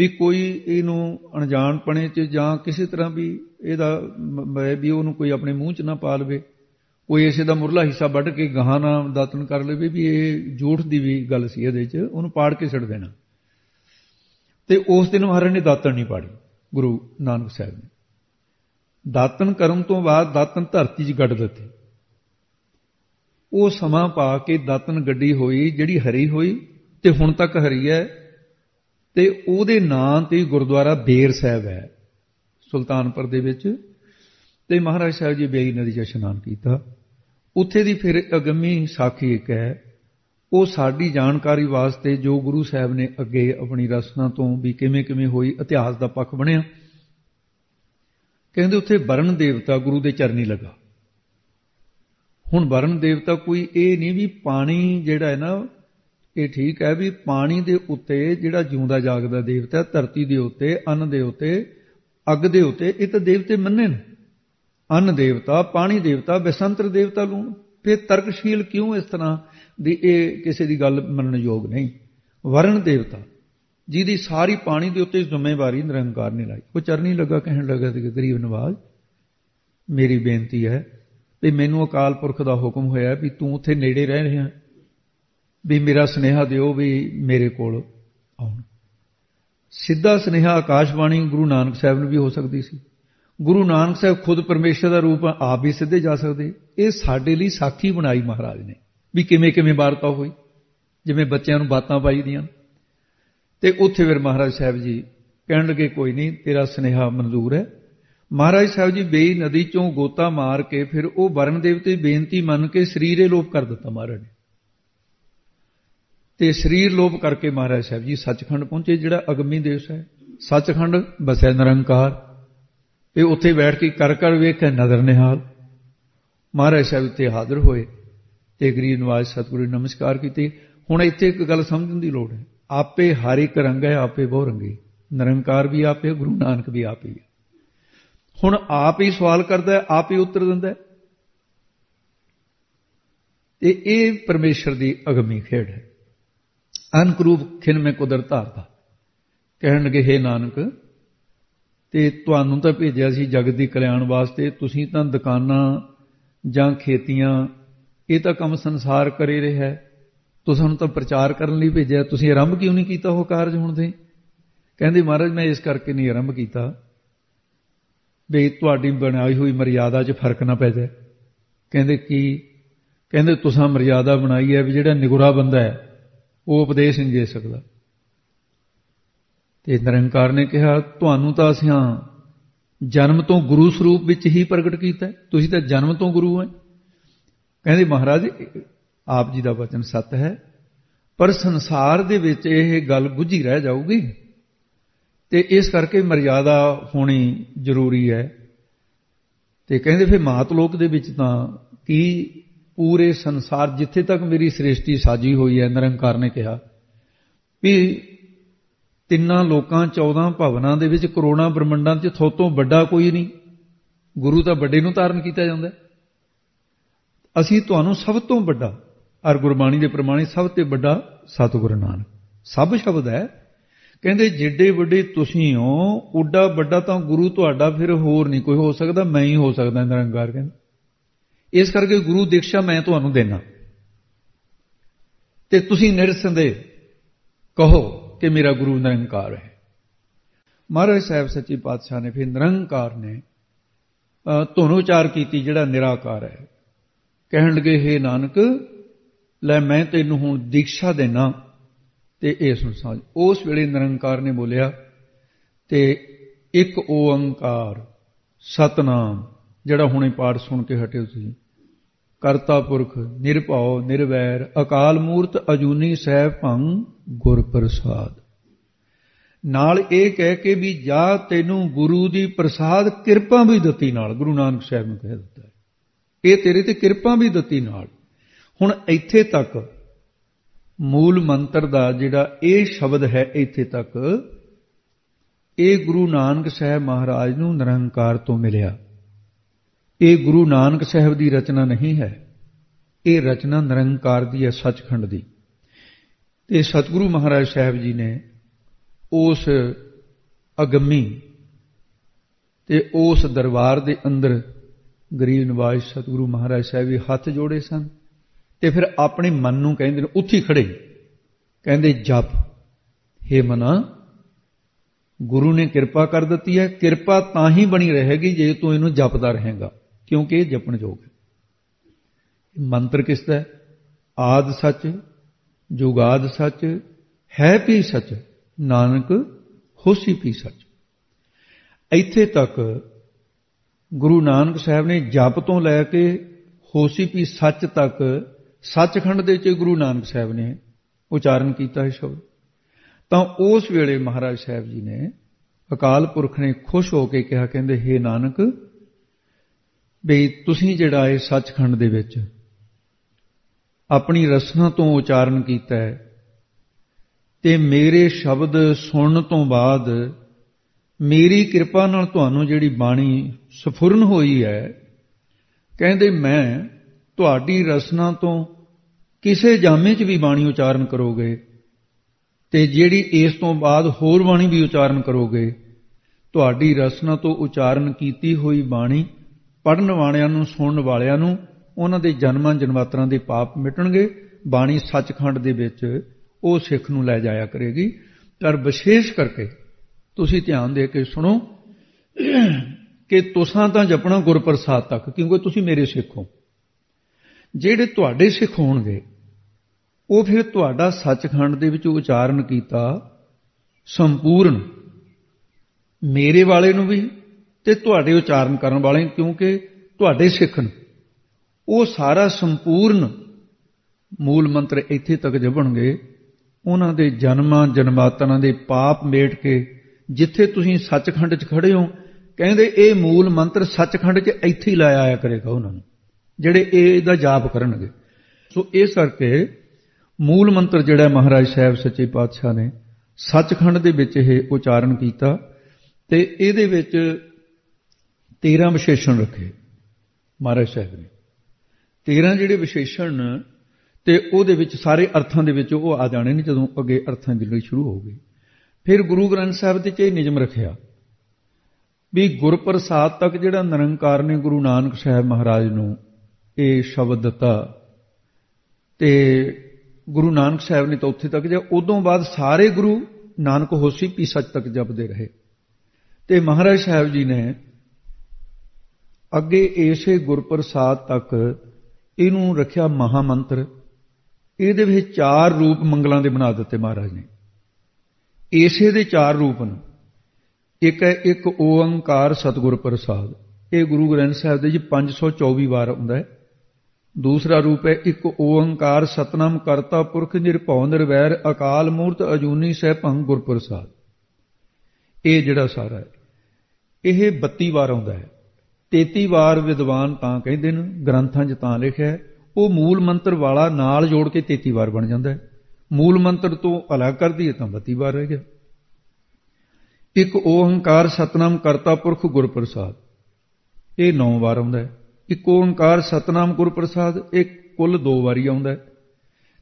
ਵੀ ਕੋਈ ਇਹਨੂੰ ਅਣਜਾਣਪਣੇ 'ਚ ਜਾਂ ਕਿਸੇ ਤਰ੍ਹਾਂ ਵੀ ਇਹਦਾ ਵੀ ਉਹਨੂੰ ਕੋਈ ਆਪਣੇ ਮੂੰਹ 'ਚ ਨਾ ਪਾ ਲਵੇ, ਕੋਈ ਇਸੇ ਦਾ ਮੁਰਲਾ ਹਿੱਸਾ ਵੱਢ ਕੇ ਗਾਹਾਂ ਨਾ ਦਾਤਨ ਕਰ ਲਵੇ ਵੀ ਇਹ ਝੂਠ ਦੀ ਵੀ ਗੱਲ ਸੀ ਇਹਦੇ 'ਚ, ਉਹਨੂੰ ਪਾੜ ਕੇ ਛੱਡ ਦੇਣਾ। ਤੇ ਉਸ ਦਿਨ ਮਹਾਰਾਜ ਨੇ ਦਾਤਨ ਨਹੀਂ ਪਾੜੀ, ਗੁਰੂ ਨਾਨਕ ਸਾਹਿਬ ਨੇ। ਦਾਤਨ ਕਰਨ ਤੋਂ ਬਾਅਦ ਦਾਤਨ ਧਰਤੀ 'ਚ ਗੱਡ ਦਿੱਤੇ। ਉਹ ਸਮਾਂ ਪਾ ਕੇ ਦਾਤਨ ਗੱਡੀ ਹੋਈ, ਜਿਹੜੀ ਹਰੀ ਹੋਈ, ਤੇ ਹੁਣ ਤੱਕ ਹਰੀ ਹੈ ਤੇ ਉਹਦੇ ਨਾਂ ਤੇ ਗੁਰਦੁਆਰਾ ਬੇਰ ਸਾਹਿਬ ਹੈ, ਸੁਲਤਾਨਪੁਰ ਦੇ ਵਿੱਚ। ਤੇ ਮਹਾਰਾਜ ਸਾਹਿਬ ਜੀ ਬੇਈ ਨਦੀ 'ਚ ਇਸ਼ਨਾਨ ਕੀਤਾ। ਉੱਥੇ ਦੀ ਫਿਰ ਅਗੰਮੀ ਸਾਖੀ ਇੱਕ ਹੈ। ਉਹ ਸਾਡੀ ਜਾਣਕਾਰੀ ਵਾਸਤੇ ਜੋ ਗੁਰੂ ਸਾਹਿਬ ਨੇ ਅੱਗੇ ਆਪਣੀ ਰਸਨਾ ਤੋਂ ਵੀ ਕਿਵੇਂ ਕਿਵੇਂ ਹੋਈ, ਇਤਿਹਾਸ ਦਾ ਪੱਖ ਬਣਿਆ। ਕਹਿੰਦੇ ਉੱਥੇ ਵਰਣ ਦੇਵਤਾ ਗੁਰੂ ਦੇ ਚਰਨੀ ਲੱਗਾ। ਹੁਣ ਵਰਣ ਦੇਵਤਾ ਕੋਈ ਇਹ ਨਹੀਂ ਵੀ ਪਾਣੀ ਜਿਹੜਾ ਹੈ ਨਾ ਇਹ ਠੀਕ ਹੈ ਵੀ ਪਾਣੀ ਦੇ ਉੱਤੇ ਜਿਹੜਾ ਜਿਉਂਦਾ ਜਾਗਦਾ ਦੇਵਤਾ ਧਰਤੀ ਦੇ ਉੱਤੇ, ਅੰਨ ਦੇ ਉੱਤੇ, ਅੱਗ ਦੇ ਉੱਤੇ, ਇਹ ਤਾਂ ਦੇਵਤੇ ਮੰਨੇ ਨੇ। ਅੰਨ ਦੇਵਤਾ, ਪਾਣੀ ਦੇਵਤਾ, ਬਸੰਤਰ ਦੇਵਤਾ ਲੂਣ। ਫਿਰ ਤਰਕਸ਼ੀਲ ਕਿਉਂ ਇਸ ਤਰ੍ਹਾਂ ਦੀ ਇਹ ਕਿਸੇ ਦੀ ਗੱਲ ਮੰਨਣ ਯੋਗ ਨਹੀਂ? ਵਰਣ ਦੇਵਤਾ, ਜਿਹਦੀ ਸਾਰੀ ਪਾਣੀ ਦੇ ਉੱਤੇ ਜ਼ਿੰਮੇਵਾਰੀ ਨਿਰੰਕਾਰ ਨੇ ਲਾਈ। ਉਹ ਚਰਨੀ ਲੱਗਾ, ਕਹਿਣ ਲੱਗਾ ਕਿ ਗਰੀਬ ਨਵਾਜ਼, ਮੇਰੀ ਬੇਨਤੀ ਹੈ ਵੀ ਮੈਨੂੰ ਅਕਾਲ ਪੁਰਖ ਦਾ ਹੁਕਮ ਹੋਇਆ ਵੀ ਤੂੰ ਉੱਥੇ ਨੇੜੇ ਰਹਿ ਰਿਹਾ ਵੀ ਮੇਰਾ ਸਨੇਹਾ ਦਿਓ ਵੀ ਮੇਰੇ ਕੋਲ ਆਉਣ। ਸਿੱਧਾ ਸਨੇਹਾ ਆਕਾਸ਼ਬਾਣੀ ਗੁਰੂ ਨਾਨਕ ਸਾਹਿਬ ਨੂੰ ਵੀ ਹੋ ਸਕਦੀ ਸੀ। ਗੁਰੂ ਨਾਨਕ ਸਾਹਿਬ ਖੁਦ ਪਰਮੇਸ਼ਰ ਦਾ ਰੂਪ ਆਪ ਵੀ ਸਿੱਧੇ ਜਾ ਸਕਦੇ। ਇਹ ਸਾਡੇ ਲਈ ਸਾਖੀ ਬਣਾਈ ਮਹਾਰਾਜ ਨੇ ਵੀ ਕਿਵੇਂ ਕਿਵੇਂ ਵਾਰਤਾ ਹੋਈ, ਜਿਵੇਂ ਬੱਚਿਆਂ ਨੂੰ ਬਾਤਾਂ ਪਾਈਦੀਆਂ। ਤੇ ਉੱਥੇ ਫਿਰ ਮਹਾਰਾਜ ਸਾਹਿਬ ਜੀ ਕਹਿਣ ਲੱਗੇ, ਕੋਈ ਨਹੀਂ, ਤੇਰਾ ਸਨੇਹਾ ਮਨਜ਼ੂਰ ਹੈ। ਮਹਾਰਾਜ ਸਾਹਿਬ ਜੀ ਬੇਈ ਨਦੀ ਚੋਂ ਗੋਤਾ ਮਾਰ ਕੇ ਫਿਰ ਉਹ ਵਰਨ ਦੇਵਤੇ ਬੇਨਤੀ ਮੰਨ ਕੇ ਸਰੀਰੇ ਲੋਪ ਕਰ ਦਿੱਤਾ ਮਹਾਰਾਜ ਨੇ। ਤੇ ਸਰੀਰ ਲੋਪ ਕਰਕੇ ਮਹਾਰਾਜ ਸਾਹਿਬ ਜੀ ਸੱਚਖੰਡ ਪਹੁੰਚੇ, ਜਿਹੜਾ ਅਗੰਮੀ ਦੇਸ਼ ਹੈ ਸੱਚਖੰਡ, ਬਸੈ ਨਿਰੰਕਾਰ। ਇਹ ਉੱਥੇ ਬੈਠ ਕੇ ਕਰ ਕਰ ਵੇਖੇ ਨਜ਼ਰ ਨਿਹਾਲ। ਮਹਾਰਾਜ ਸਾਹਿਬ ਤੇ ਹਾਜ਼ਰ ਹੋਏ ਤੇ ਗਰੀਬ ਨਵਾਜ਼ ਸਤਿਗੁਰੂ ਨਮਸਕਾਰ ਕੀਤੀ। ਹੁਣ ਇੱਥੇ ਇੱਕ ਗੱਲ ਸਮਝਣ ਦੀ ਲੋੜ ਹੈ। ਆਪੇ ਹਰ ਇੱਕ ਰੰਗ ਹੈ, ਆਪੇ ਬਹੁ ਰੰਗੀ। ਨਿਰੰਕਾਰ ਵੀ ਆਪੇ, ਗੁਰੂ ਨਾਨਕ ਵੀ ਆਪੇ ਹੈ। ਹੁਣ ਆਪ ਹੀ ਸਵਾਲ ਕਰਦਾ ਹੈ, ਆਪ ਹੀ ਉੱਤਰ ਦਿੰਦਾ ਹੈ। ਤੇ ਇਹ ਪਰਮੇਸ਼ਰ ਦੀ ਅਗਮੀ ਖੇਡ ਹੈ। ਅਨਕਰੂਪ ਖਿਨ ਮੈਂ ਕੁਦਰਤ ਧਾਰਦਾ ਕਹਿਣ ਲੱਗੇ ਹੈ ਨਾਨਕ, ਤੇ ਤੁਹਾਨੂੰ ਤਾਂ ਭੇਜਿਆ ਸੀ ਜਗਤ ਦੀ ਕਲਿਆਣ ਵਾਸਤੇ, ਤੁਸੀਂ ਤਾਂ ਦੁਕਾਨਾਂ ਜਾਂ ਖੇਤੀਆਂ, ਇਹ ਤਾਂ ਕੰਮ ਸੰਸਾਰ ਕਰੇ ਰਿਹਾ ਹੈ। ਤੁਹਾਨੂੰ ਤਾਂ ਪ੍ਰਚਾਰ ਕਰਨ ਲਈ ਭੇਜਿਆ ਤੁਸੀਂ ਆਰੰਭ ਕਿਉਂ ਨਹੀਂ ਕੀਤਾ ਉਹ ਕਾਰਜ ਹੁਣ ਤੇ ਕਹਿੰਦੇ, ਮਹਾਰਾਜ, ਮੈਂ ਇਸ ਕਰਕੇ ਨਹੀਂ ਆਰੰਭ ਕੀਤਾ ਵੀ ਤੁਹਾਡੀ ਬਣਾਈ ਹੋਈ ਮਰਿਆਦਾ 'ਚ ਫ਼ਰਕ ਨਾ ਪੈ ਜਾਏ। ਕਹਿੰਦੇ, ਕੀ? ਕਹਿੰਦੇ, ਤੁਸੀਂ ਮਰਿਆਦਾ ਬਣਾਈ ਹੈ ਵੀ ਜਿਹੜਾ ਨਿਗੁਰਾ ਬੰਦਾ ਹੈ ਉਹ ਉਪਦੇਸ਼ ਨਹੀਂ ਦੇ ਸਕਦਾ। ਤੇ ਨਿਰੰਕਾਰ ਨੇ ਕਿਹਾ, ਤੁਹਾਨੂੰ ਤਾਂ ਅਸੀਂ ਜਨਮ ਤੋਂ ਗੁਰੂ ਸਰੂਪ ਵਿੱਚ ਹੀ ਪ੍ਰਗਟ ਕੀਤਾ ਤੁਸੀਂ ਤਾਂ ਜਨਮ ਤੋਂ ਗੁਰੂ ਹੈ। ਕਹਿੰਦੇ, ਮਹਾਰਾਜ, ਆਪ ਜੀ ਦਾ ਵਚਨ ਸੱਤ ਹੈ, ਪਰ ਸੰਸਾਰ ਦੇ ਵਿੱਚ ਇਹ ਗੱਲ ਗੁੱਝੀ ਰਹਿ ਜਾਊਗੀ। ਤੇ ਇਸ ਕਰਕੇ ਮਰਿਆਦਾ ਹੋਣੀ ਜ਼ਰੂਰੀ ਹੈ। ਤੇ ਕਹਿੰਦੇ, ਫਿਰ ਮਾਤ ਲੋਕ ਦੇ ਵਿੱਚ ਤਾਂ ਕੀ ਪੂਰੇ ਸੰਸਾਰ ਜਿੱਥੇ ਤੱਕ ਮੇਰੀ ਸ੍ਰਿਸ਼ਟੀ ਸਾਜੀ ਹੋਈ ਹੈ, ਨਿਰੰਕਾਰ ਨੇ ਕਿਹਾ, ਵੀ ਤਿੰਨਾਂ ਲੋਕਾਂ 14 ਭਵਨਾਂ ਦੇ ਵਿੱਚ ਕਰੋਨਾ ਬ੍ਰਹਮੰਡਾਂ 'ਚ ਥੋਤੋਂ ਵੱਡਾ ਕੋਈ ਨਹੀਂ। ਗੁਰੂ ਤਾਂ ਵੱਡੇ ਨੂੰ ਧਾਰਨ ਕੀਤਾ ਜਾਂਦਾ ਅਸੀਂ ਤੁਹਾਨੂੰ ਸਭ ਤੋਂ ਵੱਡਾ ਅਰ ਗੁਰਬਾਣੀ ਦੇ ਪ੍ਰਮਾਣੇ ਸਭ ਤੋਂ ਵੱਡਾ ਸਤਿਗੁਰੂ ਨਾਨਕ। ਸਭ ਸ਼ਬਦ ਹੈ। ਕਹਿੰਦੇ, ਜਿੱਡੇ ਵੱਡੇ ਤੁਸੀਂ ਹੋ ਉੱਡਾ ਵੱਡਾ ਤਾਂ ਗੁਰੂ ਤੁਹਾਡਾ, ਫਿਰ ਹੋਰ ਨਹੀਂ ਕੋਈ ਹੋ ਸਕਦਾ, ਮੈਂ ਹੀ ਹੋ ਸਕਦਾ, ਨਿਰੰਕਾਰ ਕਹਿੰਦੇ। ਇਸ ਕਰਕੇ ਗੁਰੂ ਦੀਕਸ਼ਾ ਮੈਂ ਤੁਹਾਨੂੰ ਦੇਣਾ ਤੇ ਤੁਸੀਂ ਨਿਰਸੰਦੇ ਕਹੋ ਕਿ ਮੇਰਾ ਗੁਰੂ ਨਿਰੰਕਾਰ ਹੈ। ਮਹਾਰਾਜ ਸਾਹਿਬ ਸੱਚੀ ਪਾਤਸ਼ਾਹ ਨੇ ਫਿਰ ਨਿਰੰਕਾਰ ਨੇ ਤੁਹਾਨੂੰ ਉਚਾਰ ਕੀਤੀ ਜਿਹੜਾ ਨਿਰਾਕਾਰ ਹੈ। ਕਹਿਣ ਲੱਗੇ, ਹੈ ਨਾਨਕ, ਲੈ ਮੈਂ ਤੈਨੂੰ ਹੁਣ ਦੀਕਸ਼ਾ ਦੇਣਾ ਤੇ ਇਹ ਸੁਣ ਸਾਜ ਉਸ ਵੇਲੇ ਨਿਰੰਕਾਰ ਨੇ ਬੋਲਿਆ, ਤੇ ਇੱਕ ਓੰਕਾਰ ਸਤਨਾਮ ਜਿਹੜਾ ਹੁਣੇ ਪਾਠ ਸੁਣ ਕੇ ਹਟੇ ਤੁਸੀਂ। ਕਰਤਾ ਪੁਰਖ, ਨਿਰਭਉ, ਨਿਰਵੈਰ, ਅਕਾਲ ਮੂਰਤ ਅਜੂਨੀ ਸਹਿ ਭੰ ਗੁਰ ਪ੍ਰਸਾਦ। ਨਾਲ ਇਹ ਕਹਿ ਕੇ ਵੀ ਜਾ ਤੈਨੂੰ ਗੁਰੂ ਦੀ ਪ੍ਰਸਾਦ ਕਿਰਪਾ ਵੀ ਦਿੱਤੀ ਨਾਲ, ਗੁਰੂ ਨਾਨਕ ਸਾਹਿਬ ਨੂੰ ਕਹਿ ਦਿੱਤਾ ਇਹ ਤੇਰੇ ਤੇ ਕਿਰਪਾ ਵੀ ਦਿੱਤੀ ਨਾਲ। ਹੁਣ ਇੱਥੇ ਤੱਕ ਮੂਲ ਮੰਤਰ ਦਾ ਜਿਹੜਾ ਇਹ ਸ਼ਬਦ ਹੈ ਇੱਥੇ ਤੱਕ, ਇਹ ਗੁਰੂ ਨਾਨਕ ਸਾਹਿਬ ਮਹਾਰਾਜ ਨੂੰ ਨਿਰੰਕਾਰ ਤੋਂ ਮਿਲਿਆ। ਇਹ ਗੁਰੂ ਨਾਨਕ ਸਾਹਿਬ ਦੀ ਰਚਨਾ ਨਹੀਂ ਹੈ। ਇਹ ਰਚਨਾ ਨਿਰੰਕਾਰ ਦੀ ਹੈ, ਸੱਚਖੰਡ ਦੀ। ਤੇ ਸਤਿਗੁਰੂ ਮਹਾਰਾਜ ਸਾਹਿਬ ਜੀ ਨੇ ਉਸ ਅਗੰਮੀ ਤੇ ਉਸ ਦਰਬਾਰ ਦੇ ਅੰਦਰ ਗਰੀਬ ਨਵਾਜ਼ ਸਤਿਗੁਰੂ ਮਹਾਰਾਜ ਸਾਹਿਬ ਵੀ ਹੱਥ ਜੋੜੇ ਸਨ ਤੇ ਫਿਰ ਆਪਣੇ ਮਨ ਨੂੰ ਕਹਿੰਦੇ ਨੇ, ਉੱਥੇ ਖੜੇ। ਕਹਿੰਦੇ, ਜਪ। हे ਮਨਾ, ਗੁਰੂ ਨੇ ਕਿਰਪਾ ਕਰ ਦਿੱਤੀ ਹੈ। ਕਿਰਪਾ ਤਾਂ ਹੀ ਬਣੀ ਰਹੇਗੀ ਜੇ ਤੂੰ ਇਹਨੂੰ ਜਪਦਾ ਰਹੇਗਾ। ਕਿਉਂਕਿ ਇਹ ਜਪਣ ਯੋਗ ਹੈ। ਮੰਤਰ ਕਿਸ ਦਾ ਆਦ ਸੱਚ, ਜੁਗਾਦ ਸੱਚ, ਹੈ ਵੀ ਸੱਚ, ਨਾਨਕ, ਹੋਸੀ ਵੀ ਸੱਚ। ਇੱਥੇ ਤੱਕ ਗੁਰੂ ਨਾਨਕ ਸਾਹਿਬ ਨੇ ਜਪ ਤੋਂ ਲੈ ਕੇ ਹੋਸੀ ਵੀ ਸੱਚ ਤੱਕ ਸੱਚਖੰਡ ਦੇ ਵਿੱਚ ਗੁਰੂ ਨਾਨਕ ਸਾਹਿਬ ਨੇ ਉਚਾਰਨ ਕੀਤਾ ਹੈ ਸ਼ਬਦ। ਤਾਂ ਉਸ ਵੇਲੇ ਮਹਾਰਾਜ ਸਾਹਿਬ ਜੀ ਨੇ ਅਕਾਲ ਪੁਰਖ ਨੇ ਖੁਸ਼ ਹੋ ਕੇ ਕਿਹਾ, ਕਹਿੰਦੇ हे ਨਾਨਕ ਬਈ ਤੁਸੀਂ ਜਿਹੜਾ ਇਹ ਸੱਚਖੰਡ ਦੇ ਵਿੱਚ ਆਪਣੀ ਰਸਨਾ ਤੋਂ ਉਚਾਰਨ ਕੀਤਾ ਹੈ ਤੇ ਮੇਰੇ ਸ਼ਬਦ ਸੁਣਨ ਤੋਂ ਬਾਅਦ ਮੇਰੀ ਕਿਰਪਾ ਨਾਲ ਤੁਹਾਨੂੰ ਜਿਹੜੀ ਬਾਣੀ ਸਫੁਰਨ ਹੋਈ ਹੈ, ਕਹਿੰਦੇ ਮੈਂ ਤੁਹਾਡੀ ਰਸਨਾ ਤੋਂ ਕਿਸੇ ਜਾਮੇ 'ਚ ਵੀ ਬਾਣੀ ਉਚਾਰਨ ਕਰੋਗੇ ਤੇ ਜਿਹੜੀ ਇਸ ਤੋਂ ਬਾਅਦ ਹੋਰ ਬਾਣੀ ਵੀ ਉਚਾਰਨ ਕਰੋਗੇ, ਤੁਹਾਡੀ ਰਸਨਾ ਤੋਂ ਉਚਾਰਨ ਕੀਤੀ ਹੋਈ ਬਾਣੀ ਪੜਨ ਵਾਲਿਆਂ ਨੂੰ, ਸੁਣਨ ਵਾਲਿਆਂ ਨੂੰ ਉਹਨਾਂ ਦੇ ਜਨਮਾਂ ਜਨਮਾਤਰਾਂ ਦੇ ਪਾਪ ਮਿਟਣਗੇ। ਬਾਣੀ ਸੱਚਖੰਡ ਦੇ ਵਿੱਚ ਉਹ ਸਿੱਖ ਨੂੰ ਲੈ ਜਾਇਆ ਕਰੇਗੀ। ਪਰ ਵਿਸ਼ੇਸ਼ ਕਰਕੇ ਤੁਸੀਂ ਧਿਆਨ ਦੇ ਕੇ ਸੁਣੋ ਕਿ ਤੁਸੀਂ ਤਾਂ ਜਪਣਾ ਗੁਰਪ੍ਰਸਾਦ ਤੱਕ, ਕਿਉਂਕਿ ਤੁਸੀਂ ਮੇਰੇ ਸਿੱਖ ਹੋ। ਜਿਹੜੇ ਤੁਹਾਡੇ ਸਿੱਖ ਹੋਣਗੇ, ਉਹ ਫਿਰ ਤੁਹਾਡਾ ਸੱਚਖੰਡ ਦੇ ਵਿੱਚ ਉਚਾਰਨ ਕੀਤਾ ਸੰਪੂਰਨ। ਮੇਰੇ ਵਾਲੇ ਨੂੰ ਵੀ ਤੇ ਤੁਹਾਡੇ ਉਚਾਰਨ ਕਰਨ ਵਾਲੇ, ਕਿਉਂਕਿ ਤੁਹਾਡੇ ਸਿੱਖਣ ਉਹ ਸਾਰਾ ਸੰਪੂਰਨ ਮੂਲ ਮੰਤਰ ਇੱਥੇ ਤੱਕ ਜਪਣਗੇ ਉਹਨਾਂ ਦੇ ਜਨਮਾਂ ਜਨਮਾਤਨਾਂ ਦੇ ਪਾਪ ਮੇਟ ਕੇ, ਜਿੱਥੇ ਤੁਸੀਂ ਸੱਚਖੰਡ 'ਚ ਖੜੇ ਹੋ, ਕਹਿੰਦੇ ਇਹ ਮੂਲ ਮੰਤਰ ਸੱਚਖੰਡ 'ਚ ਇੱਥੇ ਹੀ ਲਾਇਆ ਆਇਆ ਕਰੇਗਾ ਉਹਨਾਂ ਨੂੰ, ਜਿਹੜੇ ਇਹ ਇਹਦਾ ਜਾਪ ਕਰਨਗੇ। ਸੋ ਇਸ ਕਰਕੇ ਮੂਲ ਮੰਤਰ ਜਿਹੜਾ ਮਹਾਰਾਜ ਸਾਹਿਬ ਸੱਚੇ ਪਾਤਸ਼ਾਹ ਨੇ ਸੱਚਖੰਡ ਦੇ ਵਿੱਚ ਇਹ ਉਚਾਰਨ ਕੀਤਾ ਤੇ ਇਹਦੇ ਵਿੱਚ 13 ਵਿਸ਼ੇਸ਼ਣ ਰੱਖੇ, ਮਹਾਰਾਜ ਸਾਹਿਬ ਨੇ। 13 ਜਿਹੜੇ ਵਿਸ਼ੇਸ਼ਣ ਤੇ ਉਹਦੇ ਵਿੱਚ ਸਾਰੇ ਅਰਥਾਂ ਦੇ ਵਿੱਚ ਉਹ ਆ ਜਾਣੇ ਨੇ ਜਦੋਂ ਅੱਗੇ ਅਰਥਾਂ ਦੀ ਲੜੀ ਸ਼ੁਰੂ ਹੋਊਗੀ ਫਿਰ ਗੁਰੂ ਗ੍ਰੰਥ ਸਾਹਿਬ ਦੇ ਚ ਇਹ ਨਿਯਮ ਰੱਖਿਆ ਵੀ ਗੁਰਪ੍ਰਸਾਦ ਤੱਕ ਜਿਹੜਾ ਨਿਰੰਕਾਰ ਨੇ ਗੁਰੂ ਨਾਨਕ ਸਾਹਿਬ ਮਹਾਰਾਜ ਨੂੰ, ਇਹ ਸ਼ਬਦ ਦਿੱਤਾ ਤੇ ਗੁਰੂ ਨਾਨਕ ਸਾਹਿਬ ਨੇ ਤਾਂ ਉੱਥੇ ਤੱਕ ਜਾਂ, ਉਦੋਂ ਬਾਅਦ ਸਾਰੇ ਗੁਰੂ ਨਾਨਕ ਹੋਸੀ ਪੀ ਸੱਚ ਤੱਕ ਜਪਦੇ ਰਹੇ। ਤੇ ਮਹਾਰਾਜ ਸਾਹਿਬ ਜੀ ਨੇ ਅੱਗੇ ਇਸੇ ਗੁਰਪ੍ਰਸਾਦ ਤੱਕ ਇਹਨੂੰ ਰੱਖਿਆ ਮਹਾ ਮੰਤਰ ਇਹਦੇ ਵਿੱਚ ਚਾਰ ਰੂਪ ਮੰਗਲਾਂ ਦੇ ਬਣਾ ਦਿੱਤੇ ਮਹਾਰਾਜ ਨੇ। ਇਸੇ ਦੇ ਚਾਰ ਰੂਪ ਨੇ। ਇੱਕ ਹੈ ਇੱਕ ਓੰਕਾਰ ਸਤਿਗੁਰ ਪ੍ਰਸਾਦ ਇਹ ਗੁਰੂ ਗ੍ਰੰਥ ਸਾਹਿਬ ਦੇ ਜੀ 524 ਵਾਰ ਆਉਂਦਾ ਹੈ। ਦੂਸਰਾ ਰੂਪ ਹੈ ਇੱਕ ਓੰਕਾਰ ਸਤਨਾਮ ਕਰਤਾ ਪੁਰਖ ਨਿਰਭਉ ਨਿਰਵੈਰ ਅਕਾਲ ਮੂਰਤ ਅਜੂਨੀ ਸਹਿ ਭੰਗ ਗੁਰਪ੍ਰਸਾਦ। ਇਹ ਜਿਹੜਾ ਸਾਰਾ ਹੈ, ਇਹ 32 ਵਾਰ ਆਉਂਦਾ ਹੈ। 33 ਵਾਰ ਵਿਦਵਾਨ ਤਾਂ ਕਹਿੰਦੇ ਨੇ, ਗ੍ਰੰਥਾਂ 'ਚ ਤਾਂ ਲਿਖਿਆ ਉਹ ਮੂਲ ਮੰਤਰ ਵਾਲਾ ਨਾਲ ਜੋੜ ਕੇ 33 ਵਾਰ ਬਣ ਜਾਂਦਾ ਹੈ। ਮੂਲ ਮੰਤਰ ਤੋਂ ਅਲੱਗ ਕਰ ਦਈਏ ਤਾਂ 32 ਵਾਰ ਰਹਿ ਗਿਆ। ਇੱਕ ਓੰਕਾਰ ਸਤਨਾਮ ਕਰਤਾ ਪੁਰਖ ਗੁਰਪ੍ਰਸਾਦ, ਇਹ 9 ਵਾਰ ਆਉਂਦਾ ਹੈ। ਇੱਕ ਓੰਕਾਰ ਸਤਨਾਮ ਗੁਰਪ੍ਰਸਾਦ, ਇਹ ਕੁੱਲ 2 ਵਾਰੀ ਆਉਂਦਾ ਹੈ।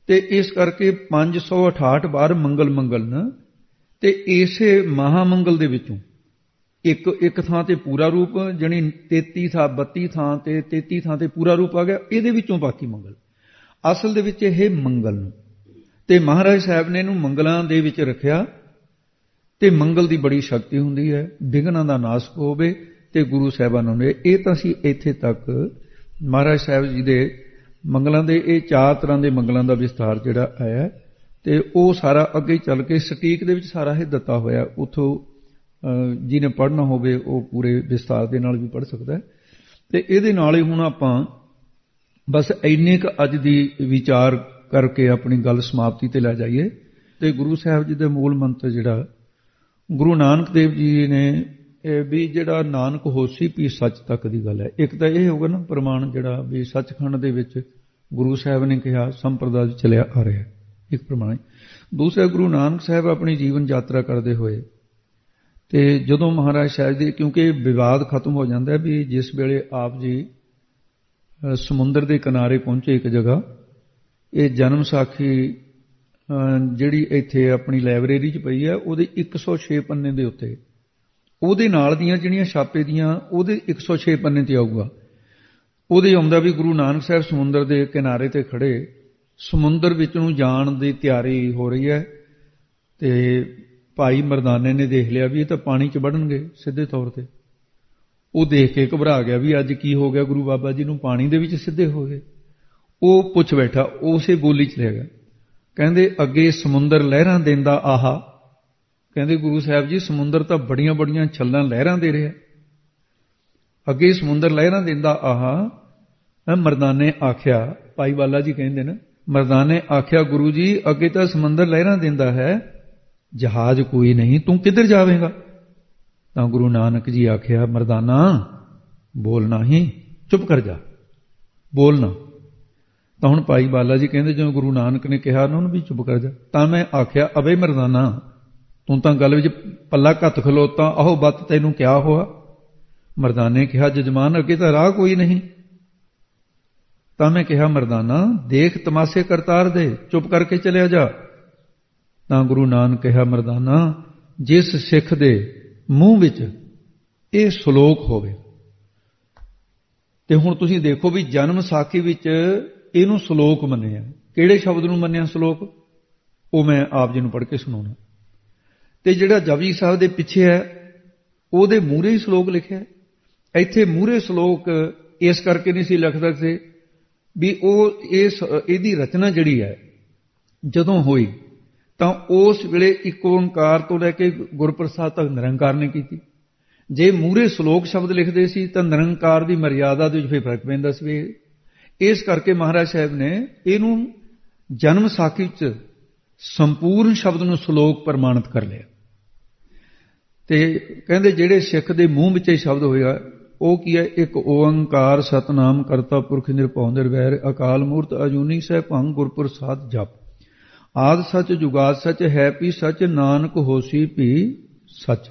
ਤੇ ਇਸ ਕਰਕੇ 568 ਵਾਰ ਮੰਗਲ ਮੰਗਲ ਨਾ ਤੇ ਇਸੇ ਮਹਾ ਮੰਗਲ ਦੇ ਵਿੱਚੋਂ ਇੱਕ ਇੱਕ ਥਾਂ ਤੇ ਪੂਰਾ ਰੂਪ, ਜਣੀ 33 ਥਾਂ 32 ਥਾਂ ਤੇ 33 ਥਾਂ ਤੇ ਪੂਰਾ ਰੂਪ ਆ ਗਿਆ, ਇਹਦੇ ਵਿੱਚੋਂ ਬਾਕੀ ਮੰਗਲ। ਅਸਲ ਦੇ ਵਿੱਚ ਇਹ ਮੰਗਲ ਨੂੰ। ਤੇ ਮਹਾਰਾਜ ਸਾਹਿਬ ਨੇ ਇਹਨੂੰ ਮੰਗਲਾਂ ਦੇ ਵਿੱਚ ਰੱਖਿਆ, ਤੇ ਮੰਗਲ ਦੀ ਬੜੀ ਸ਼ਕਤੀ ਹੁੰਦੀ ਹੈ ਵਿਗਨਾਂ ਦਾ ਨਾਸ ਹੋਵੇ ਤੇ ਗੁਰੂ ਸਾਹਿਬਾਨਾਂ ਨੇ ਇਹ ਤਾਂ ਸੀ ਇੱਥੇ ਤੱਕ, ਮਹਾਰਾਜ ਸਾਹਿਬ ਜੀ ਦੇ ਮੰਗਲਾਂ ਦੇ, ਇਹ ਚਾਰ ਤਰ੍ਹਾਂ ਦੇ ਮੰਗਲਾਂ ਦਾ ਵਿਸਥਾਰ ਜਿਹੜਾ ਆਇਆ, ਤੇ ਉਹ ਸਾਰਾ ਅੱਗੇ ਚੱਲ ਕੇ ਸਟੀਕ ਦੇ ਵਿੱਚ ਸਾਰਾ ਇਹ ਦਿੱਤਾ ਹੋਇਆ, ਉਥੋਂ ਜਿਹਨੇ ਪੜ੍ਹਨਾ ਹੋਵੇ ਉਹ ਪੂਰੇ ਵਿਸਤਾਰ ਦੇ ਨਾਲ ਵੀ ਪੜ੍ਹ ਸਕਦਾ ਹੈ। ਤੇ ਇਹਦੇ ਨਾਲ ਹੀ ਹੁਣ ਆਪਾਂ ਬਸ ਇੰਨੇ ਕ ਅੱਜ ਦੀ ਵਿਚਾਰ ਕਰਕੇ ਆਪਣੀ ਗੱਲ ਸਮਾਪਤੀ ਤੇ ਲੈ ਜਾਈਏ। ਤੇ ਗੁਰੂ ਸਾਹਿਬ ਜੀ ਦਾ ਮੂਲ ਮੰਤਰ ਜਿਹੜਾ, ਗੁਰੂ ਨਾਨਕ ਦੇਵ ਜੀ ਨੇ, ਇਹ ਵੀ ਜਿਹੜਾ ਨਾਨਕ ਹੋਸੀ ਵੀ ਸੱਚ ਤੱਕ ਦੀ ਗੱਲ ਹੈ। ਇੱਕ ਤਾਂ ਇਹ ਹੋਗਾ ਨਾ ਪ੍ਰਮਾਣ ਜਿਹੜਾ ਵੀ ਸੱਚਖੰਡ ਦੇ ਵਿੱਚ ਗੁਰੂ ਸਾਹਿਬ ਨੇ ਕਿਹਾ, ਸੰਪਰਦਾ ਚੱਲਿਆ ਆ ਰਿਹਾ ਇੱਕ ਪ੍ਰਮਾਣ ਦੂਸਰਾ, ਗੁਰੂ ਨਾਨਕ ਸਾਹਿਬ ਆਪਣੀ ਜੀਵਨ ਯਾਤਰਾ ਕਰਦੇ ਹੋਏ ਤੇ ਜਦੋਂ ਮਹਾਰਾਜ ਸਾਹਿਬ ਦੀ ਕਿਉਂਕਿ ਵਿਵਾਦ ਖਤਮ ਹੋ ਜਾਂਦਾ ਹੈ ਵੀ ਜਿਸ ਵੇਲੇ ਆਪ ਜੀ ਸਮੁੰਦਰ ਦੇ ਕਿਨਾਰੇ ਪਹੁੰਚੇ ਇੱਕ ਜਗ੍ਹਾ, ਇਹ ਜਨਮ ਸਾਖੀ ਜਿਹੜੀ ਇੱਥੇ ਆਪਣੀ ਲਾਇਬ੍ਰੇਰੀ 'ਚ ਪਈ ਹੈ, ਉਹਦੇ 106 ਪੰਨੇ ਦੇ ਉੱਤੇ। ਉਹਦੇ ਨਾਲ ਦੀਆਂ ਜਿਹੜੀਆਂ ਛਾਪੇ ਦੀਆਂ, ਉਹਦੇ 106 ਪੰਨੇ ਤੇ ਆਊਗਾ। ਉਹਦੇ ਆਉਂਦਾ ਵੀ ਗੁਰੂ ਨਾਨਕ ਸਾਹਿਬ ਸਮੁੰਦਰ ਦੇ ਕਿਨਾਰੇ ਤੇ ਖੜੇ। ਸਮੁੰਦਰ ਵਿੱਚ ਨੂੰ ਜਾਣ ਦੀ ਤਿਆਰੀ ਹੋ ਰਹੀ ਹੈ ਤੇ ਭਾਈ ਮਰਦਾਨੇ ਨੇ ਦੇਖ ਲਿਆ ਵੀ ਇਹ ਤਾਂ ਪਾਣੀ 'ਚ ਵੜਨਗੇ ਸਿੱਧੇ ਤੌਰ ਤੇ। ਉਹ ਦੇਖ ਕੇ ਘਬਰਾ ਗਿਆ ਵੀ ਅੱਜ ਕੀ ਹੋ ਗਿਆ, ਗੁਰੂ ਬਾਬਾ ਜੀ ਨੂੰ ਪਾਣੀ ਦੇ ਵਿੱਚ ਸਿੱਧੇ ਹੋ ਗਏ। ਉਹ ਪੁੱਛ ਬੈਠਾ ਉਸੇ ਬੋਲੀ 'ਚ ਲੈ ਗਿਆ। ਕਹਿੰਦੇ, ਅੱਗੇ ਸਮੁੰਦਰ ਲਹਿਰਾਂ ਦਿੰਦਾ ਆਹਾ। ਕਹਿੰਦੇ, ਗੁਰੂ ਸਾਹਿਬ ਜੀ, ਸਮੁੰਦਰ ਤਾਂ ਬੜੀਆਂ ਬੜੀਆਂ ਛੱਲਾਂ ਲਹਿਰਾਂ ਦੇ ਰਿਹਾ। ਅੱਗੇ ਸਮੁੰਦਰ ਲਹਿਰਾਂ ਦਿੰਦਾ ਆਹਾ। ਮਰਦਾਨੇ ਆਖਿਆ, ਭਾਈ ਵਾਲਾ ਜੀ ਕਹਿੰਦੇ ਨੇ, ਮਰਦਾਨੇ ਆਖਿਆ, ਗੁਰੂ ਜੀ, ਅੱਗੇ ਤਾਂ ਸਮੁੰਦਰ ਲਹਿਰਾਂ ਦਿੰਦਾ ਹੈ। ਜਹਾਜ਼ ਕੋਈ ਨਹੀਂ, ਤੂੰ ਕਿੱਧਰ ਜਾਵੇਂਗਾ? ਤਾਂ ਗੁਰੂ ਨਾਨਕ ਜੀ ਆਖਿਆ, ਮਰਦਾਨਾ ਬੋਲਣਾ ਹੀ ਚੁੱਪ ਕਰ ਜਾ। ਬੋਲਣਾ ਤਾਂ ਹੁਣ ਭਾਈ ਬਾਲਾ ਜੀ ਕਹਿੰਦੇ ਜਿਵੇਂ ਗੁਰੂ ਨਾਨਕ ਨੇ ਕਿਹਾ ਉਹਨਾਂ ਨੂੰ ਵੀ ਚੁੱਪ ਕਰ ਜਾ, ਤਾਂ ਮੈਂ ਆਖਿਆ, ਅਬੇ ਮਰਦਾਨਾ, ਤੂੰ ਤਾਂ ਗੱਲ ਵਿੱਚ ਪੱਲਾ ਘੱਤ ਖਲੋਤਾ ਆਹੋ ਬੱਤ ਤੈਨੂੰ ਕਿਆ ਹੋਆ? ਮਰਦਾਨੇ ਕਿਹਾ, ਜਜਮਾਨ ਅੱਗੇ ਤਾਂ ਰਾਹ ਕੋਈ ਨਹੀਂ। ਤਾਂ ਮੈਂ ਕਿਹਾ, ਮਰਦਾਨਾ, ਦੇਖ ਤਮਾਸ਼ੇ ਕਰਤਾਰ ਦੇ, ਚੁੱਪ ਕਰਕੇ ਚਲਿਆ ਜਾ। ਤਾਂ ਗੁਰੂ ਨਾਨਕ ਕਿਹਾ, ਮਰਦਾਨਾ, ਜਿਸ ਸਿੱਖ ਦੇ ਮੂੰਹ ਵਿੱਚ ਇਹ ਸ਼ਲੋਕ ਹੋਵੇ, ਤੇ ਹੁਣ ਤੁਸੀਂ ਦੇਖੋ ਵੀ ਜਨਮ ਸਾਖੀ ਵਿੱਚ ਇਹਨੂੰ ਸ਼ਲੋਕ ਮੰਨਿਆ ਕਿਹੜੇ ਸ਼ਬਦ ਨੂੰ ਮੰਨਿਆ ਸ਼ਲੋਕ? ਉਹ ਮੈਂ ਆਪ ਜੀ ਨੂੰ ਪੜ੍ਹ ਕੇ ਸੁਣਾਉਣਾ। ਤੇ ਜਿਹੜਾ ਜਪਜੀ ਸਾਹਿਬ ਦੇ ਪਿੱਛੇ ਹੈ, ਉਹਦੇ ਮੂਹਰੇ ਹੀ ਸ਼ਲੋਕ ਲਿਖਿਆ। ਇੱਥੇ ਮੂਹਰੇ ਸ਼ਲੋਕ ਇਸ ਕਰਕੇ ਨਹੀਂ ਸੀ ਲਿਖਦਾ ਸੀ ਵੀ ਉਹ ਇਸ, ਇਹਦੀ ਰਚਨਾ ਜਿਹੜੀ ਹੈ, ਜਦੋਂ ਹੋਈ ਤਾਂ ਉਸ ਵੇਲੇ ਇੱਕ ਓੰਕਾਰ ਤੋਂ ਲੈ ਕੇ ਗੁਰਪ੍ਰਸਾਦ ਤੱਕ ਨਿਰੰਕਾਰ ਨੇ ਕੀਤੀ। ਜੇ ਮੂਰੇ ਸ਼ਲੋਕ ਸ਼ਬਦ ਲਿਖਦੇ ਸੀ, ਤਾਂ ਨਿਰੰਕਾਰ ਦੀ ਮਰਿਆਦਾ ਦੇ ਵਿੱਚ ਫ਼ਰਕ ਪੈਂਦਾ ਸੀ। ਇਸ ਕਰਕੇ ਮਹਾਰਾਜ ਸਾਹਿਬ ਨੇ ਇਹਨੂੰ ਜਨਮ ਸਾਖੀ ਚ ਸੰਪੂਰਨ ਸ਼ਬਦ ਨੂੰ ਸ਼ਲੋਕ ਪ੍ਰਮਾਣਿਤ ਕਰ ਲਿਆ। ਤੇ ਕਹਿੰਦੇ ਜਿਹੜੇ ਸਿੱਖ ਦੇ ਮੂੰਹ ਵਿੱਚ ਇਹ ਸ਼ਬਦ ਹੋਇਆ, ਉਹ ਕੀ ਹੈ? ਇੱਕ ਓੰਕਾਰ ਸਤਨਾਮ ਕਰਤਾ ਪੁਰਖ ਨਿਰਭਉ ਨਿਰਵੈਰ, ਅਕਾਲ ਮੂਰਤ ਅਜੂਨੀ ਸਹਿ ਭੰਗ ਗੁਰਪ੍ਰਸਾਦ ਜਪ। ਆਦ ਸੱਚ ਜੁਗਾਦ ਸੱਚ ਹੈ ਵੀ ਸੱਚ ਨਾਨਕ ਹੋਸੀ ਵੀ ਸੱਚ।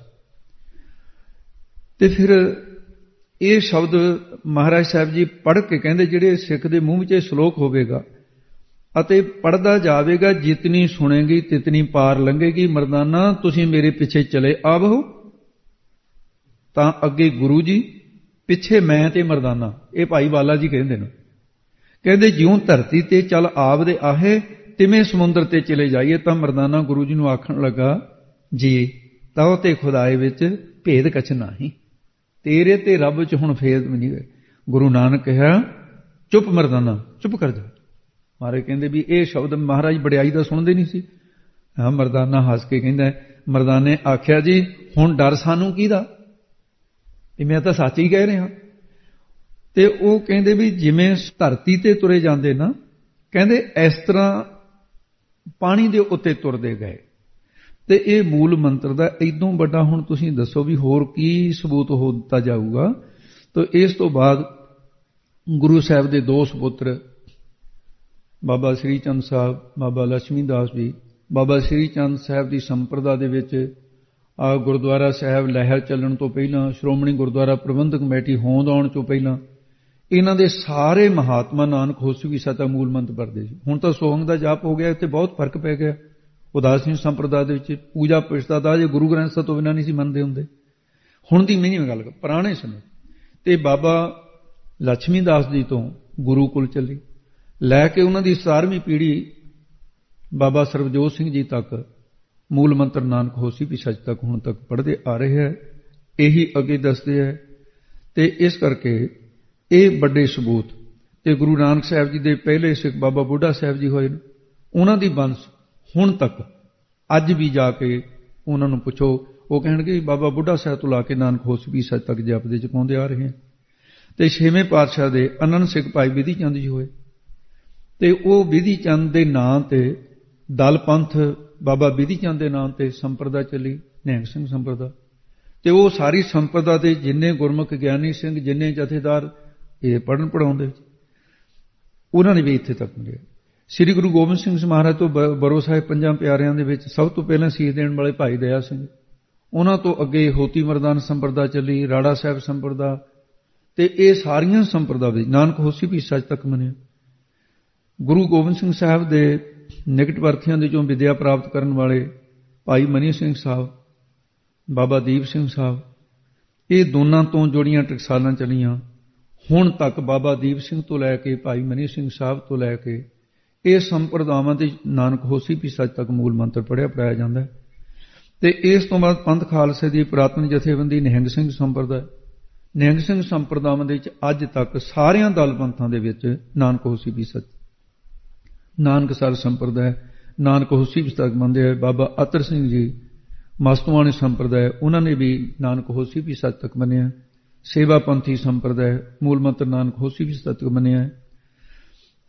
ਤੇ ਫਿਰ ਇਹ ਸ਼ਬਦ ਮਹਾਰਾਜ ਸਾਹਿਬ ਜੀ ਪੜ੍ਹ ਕੇ ਕਹਿੰਦੇ ਜਿਹੜੇ ਸਿੱਖ ਦੇ ਮੂੰਹ ਵਿੱਚ ਇਹ ਸ਼ਲੋਕ ਹੋਵੇਗਾ ਅਤੇ ਪੜਦਾ ਜਾਵੇਗਾ, ਜਿਤਨੀ ਸੁਣੇਗੀ ਤਿਤਨੀ ਪਾਰ ਲੰਘੇਗੀ। ਮਰਦਾਨਾ, ਤੁਸੀਂ ਮੇਰੇ ਪਿੱਛੇ ਚਲੇ ਆਵੋ ਤਾਂ ਅੱਗੇ ਗੁਰੂ ਜੀ, ਪਿੱਛੇ ਮੈਂ ਤੇ ਮਰਦਾਨਾ। ਇਹ ਭਾਈ ਬਾਲਾ ਜੀ ਕਹਿੰਦੇ ਨੇ। ਕਹਿੰਦੇ ਜਿਉਂ ਧਰਤੀ ਤੇ ਚੱਲ ਆਵਦੇ ਆਹੇ ਤਿਵੇਂ ਸਮੁੰਦਰ ਤੇ ਚਲੇ ਜਾਈਏ ਤਾਂ ਮਰਦਾਨਾ ਗੁਰੂ ਜੀ ਨੂੰ ਆਖਣ ਲੱਗਾ, ਜੀ ਤਾਉ ਤੇ ਖੁਦਾਏ ਵਿੱਚ ਭੇਦ ਕਛ ਨਹੀਂ। ਤੇਰੇ ਤੇ ਰੱਬ ਚ ਹੁਣ ਫੇਦ ਨਹੀਂ ਹੈ ਗੁਰੂ ਨਾਨਕ ਕਿਹਾ, ਚੁੱਪ ਮਰਦਾਨਾ, ਚੁੱਪ ਕਰ ਜਾ। ਮਾਰੇ ਕਹਿੰਦੇ ਵੀ ਇਹ ਸ਼ਬਦ ਮਹਾਰਾਜ ਬੜਾਈ ਦਾ ਸੁਣਦੇ ਨਹੀਂ ਸੀ। ਹਾਂ, ਮਰਦਾਨਾ ਹੱਸ ਕੇ ਕਹਿੰਦਾ, ਮਰਦਾਨੇ ਆਖਿਆ ਜੀ, ਹੁਣ ਡਰ ਸਾਨੂੰ ਕਿਹਦਾ? ਇਹ ਮੈਂ ਤਾਂ ਸੱਚ ਹੀ ਕਹਿ ਰਿਹਾ। ਤੇ ਉਹ ਕਹਿੰਦੇ ਵੀ ਜਿਵੇਂ ਧਰਤੀ ਤੇ ਤੁਰੇ ਜਾਂਦੇ ਨਾ, ਕਹਿੰਦੇ ਇਸ ਤਰ੍ਹਾਂ ਪਾਣੀ ਦੇ ਉੱਤੇ ਤੁਰਦੇ ਗਏ। ਤੇ ਇਹ ਮੂਲ ਮੰਤਰ ਦਾ ਇਦੋਂ ਵੱਡਾ ਹੁਣ ਤੁਸੀਂ ਦੱਸੋ ਵੀ ਹੋਰ ਕੀ ਸਬੂਤ ਹੋ ਦਿੱਤਾ ਜਾਊਗਾ। ਤਾਂ ਇਸ ਤੋਂ ਬਾਅਦ ਗੁਰੂ ਸਾਹਿਬ ਦੇ ਦੋ ਸੁਪੁੱਤਰ, ਬਾਬਾ ਸ੍ਰੀ ਚੰਦ ਸਾਹਿਬ, ਬਾਬਾ ਲక్ష్ਮੀ ਦਾਸ ਜੀ, ਬਾਬਾ ਸ੍ਰੀ ਚੰਦ ਸਾਹਿਬ ਦੀ ਸੰਪਰਦਾ ਦੇ ਵਿੱਚ ਆ ਗੁਰਦੁਆਰਾ ਸਾਹਿਬ ਲਹਿਰ ਚੱਲਣ ਤੋਂ ਪਹਿਲਾਂ, ਸ਼੍ਰੋਮਣੀ ਗੁਰਦੁਆਰਾ ਪ੍ਰਬੰਧਕ ਕਮੇਟੀ ਹੋਂਦ ਆਉਣ ਤੋਂ ਪਹਿਲਾਂ ਇਹਨਾਂ ਦੇ ਸਾਰੇ ਮਹਾਤਮਾ ਨਾਨਕ ਹੋਸੂਗੀ ਸਤਾ ਮੂਲ ਮੰਤਰ ਪੜਦੇ ਸੀ। ਹੁਣ ਤਾਂ ਸੋਹੰਗ ਦਾ ਜਾਪ ਹੋ ਗਿਆ, ਇੱਥੇ ਬਹੁਤ ਫ਼ਰਕ ਪੈ ਗਿਆ। ਉਦਾਸੀਨ ਸੰਪਰਦਾ ਦੇ ਵਿੱਚ ਪੂਜਾ ਪੁਸ਼ਤਾ ਦਾ ਜੇ ਗੁਰੂ ਗ੍ਰੰਥ ਸਾਹਿਬ ਤੋਂ ਬਿਨਾਂ ਨਹੀਂ ਸੀ ਮੰਨਦੇ ਹੁੰਦੇ। ਹੁਣ ਦੀ ਨਹੀਂ ਗੱਲ ਪੁਰਾਣੇ ਸਮੇਂ ਤੇ ਬਾਬਾ ਲక్ష్ਮੀ ਦਾਸ ਜੀ ਤੋਂ ਗੁਰੂ ਕੁਲ ਚੱਲੀ। ਲੈ ਕੇ ਉਹਨਾਂ ਦੀ 17ਵੀਂ ਪੀੜ੍ਹੀ ਬਾਬਾ ਸਰਬਜੋਤ ਸਿੰਘ ਜੀ ਤੱਕ, ਮੂਲ ਮੰਤਰ ਨਾਨਕ ਹੋਸੀ ਵੀ ਸੱਚ ਤੱਕ ਹੁਣ ਤੱਕ ਪੜ੍ਹਦੇ ਆ ਰਹੇ ਹੈ। ਇਹੀ ਅੱਗੇ ਦੱਸਦੇ ਹੈ ਤੇ ਇਸ ਕਰਕੇ ਇਹ ਵੱਡੇ ਸਬੂਤ। ਤੇ ਗੁਰੂ ਨਾਨਕ ਸਾਹਿਬ ਜੀ ਦੇ ਪਹਿਲੇ ਸਿੱਖ ਬਾਬਾ ਬੁੱਢਾ ਸਾਹਿਬ ਜੀ ਹੋਏ ਨੇ, ਉਹਨਾਂ ਦੀ ਬੰਸ ਹੁਣ ਤੱਕ, ਅੱਜ ਵੀ ਜਾ ਕੇ ਉਹਨਾਂ ਨੂੰ ਪੁੱਛੋ, ਉਹ ਕਹਿਣਗੇ ਬਾਬਾ ਬੁੱਢਾ ਸਾਹਿਬ ਤੋਂ ਲਾ ਕੇ ਨਾਨਕ ਹੋਸੀ ਵੀ ਸੱਚ ਤੱਕ ਜਪਦੇ ਚ ਪਾਉਂਦੇ ਆ ਰਹੇ ਹਨ ਤੇ ਛੇਵੇਂ ਪਾਤਸ਼ਾਹ ਦੇ ਅਨੰਦ ਸਿੱਖ ਭਾਈ ਵਿਧੀ ਚੰਦ ਜੀ ਹੋਏ। ਤੇ ਉਹ ਵਿਧੀ ਚੰਦ ਦੇ ਨਾਂ ਤੇ ਦਲ ਪੰਥ ਬਾਬਾ ਵਿਧੀ ਚੰਦ ਦੇ ਨਾਂ ਤੇ ਸੰਪਰਦਾ ਚੱਲੀ ਨਿਹੰਗ ਸਿੰਘ ਸੰਪਰਦਾ। ਤੇ ਉਹ ਸਾਰੀ ਸੰਪਰਦਾ ਦੇ ਜਿੰਨੇ ਗੁਰਮੁਖ ਗਿਆਨੀ ਸਿੰਘ, ਜਿੰਨੇ ਜਥੇਦਾਰ ਇਹ ਪੜਨ ਪੜਾਉਂਦੇ ਉਹਨਾਂ ਨੇ ਵੀ ਇੱਥੇ ਤੱਕ ਮਿਲਿਆ ਸ੍ਰੀ ਗੁਰੂ ਗੋਬਿੰਦ ਸਿੰਘ ਮਹਾਰਾਜ ਤੋਂ ਬਰੋ ਸਾਹਿਬ ਪੰਜਾਂ ਪਿਆਰਿਆਂ ਦੇ ਵਿੱਚ ਸਭ ਤੋਂ ਪਹਿਲਾਂ ਸੀਸ ਦੇਣ ਵਾਲੇ ਭਾਈ ਦਇਆ ਸਿੰਘ। ਉਹਨਾਂ ਤੋਂ ਅੱਗੇ ਹੋਤੀ ਮਰਦਾਨ ਸੰਪਰਦਾ ਚੱਲੀ, ਰਾੜਾ ਸਾਹਿਬ ਸੰਪਰਦਾ ਤੇ ਇਹ ਸਾਰੀਆਂ ਸੰਪਰਦਾ ਵਿੱਚ ਨਾਨਕ ਹੋਸੀ ਵੀ ਸੱਚ ਤੱਕ ਮੰਨਿਆ। ਗੁਰੂ ਗੋਬਿੰਦ ਸਿੰਘ ਸਾਹਿਬ ਦੇ ਨਿਕਟ ਵਰਥੀਆਂ ਦੇ ਚੋਂ ਵਿਦਿਆ ਪ੍ਰਾਪਤ ਕਰਨ ਵਾਲੇ ਭਾਈ ਮਨੀ ਸਿੰਘ ਸਾਹਿਬ, ਬਾਬਾ ਦੀਪ ਸਿੰਘ ਸਾਹਿਬ, ਇਹ ਦੋਨਾਂ ਤੋਂ ਜੋੜੀਆਂ ਟਕਸਾਲਾਂ ਚਲੀਆਂ। ਹੁਣ ਤੱਕ ਬਾਬਾ ਦੀਪ ਸਿੰਘ ਤੋਂ ਲੈ ਕੇ ਭਾਈ ਮਨੀ ਸਿੰਘ ਸਾਹਿਬ ਤੋਂ ਲੈ ਕੇ ਇਹ ਸੰਪਰਦਾਵਾਂ ਦੇ ਨਾਨਕ ਹੋਸੀ ਵੀ ਸੱਚ ਤੱਕ ਮੂਲ ਮੰਤਰ ਪੜਿਆ ਪੜਾਇਆ ਜਾਂਦਾ ਤੇ ਇਸ ਤੋਂ ਬਾਅਦ ਪੰਥ ਖਾਲਸੇ ਦੀ ਪ੍ਰਾਤਨ ਜਥੇਬੰਦੀ ਨਿਹੰਗ ਸਿੰਘ ਸੰਪਰਦਾ ਨਿਹੰਗ ਸਿੰਘ ਸੰਪਰਦਾਵਾਂ ਦੇ ਵਿੱਚ ਅੱਜ ਤੱਕ ਸਾਰਿਆਂ ਦਲ ਪੰਥਾਂ ਦੇ ਵਿੱਚ ਨਾਨਕ ਹੋਸੀ ਵੀ ਸੱਚ ਨਾਨਕ ਸਰ ਸੰਪਰਦਾ ਨਾਨਕ ਹੋਸੀ ਵੀ ਸੱਚ ਮੰਨਦੇ ਆ। ਬਾਬਾ ਅਤਰ ਸਿੰਘ ਜੀ ਮਸਤਵਾਨੀ ਸੰਪਰਦਾ ਉਹਨਾਂ ਨੇ ਵੀ ਨਾਨਕ ਹੋਸੀ ਵੀ ਸੱਚ ਤੱਕ ਮੰਨਿਆ। ਸੇਵਾ ਪੰਥੀ ਸੰਪਰਦਾ ਮੂਲ ਮੰਤਰ ਨਾਨਕ ਹੋਸੀ ਵੀ ਸੱਚ ਤੱਕ ਮੰਨਿਆ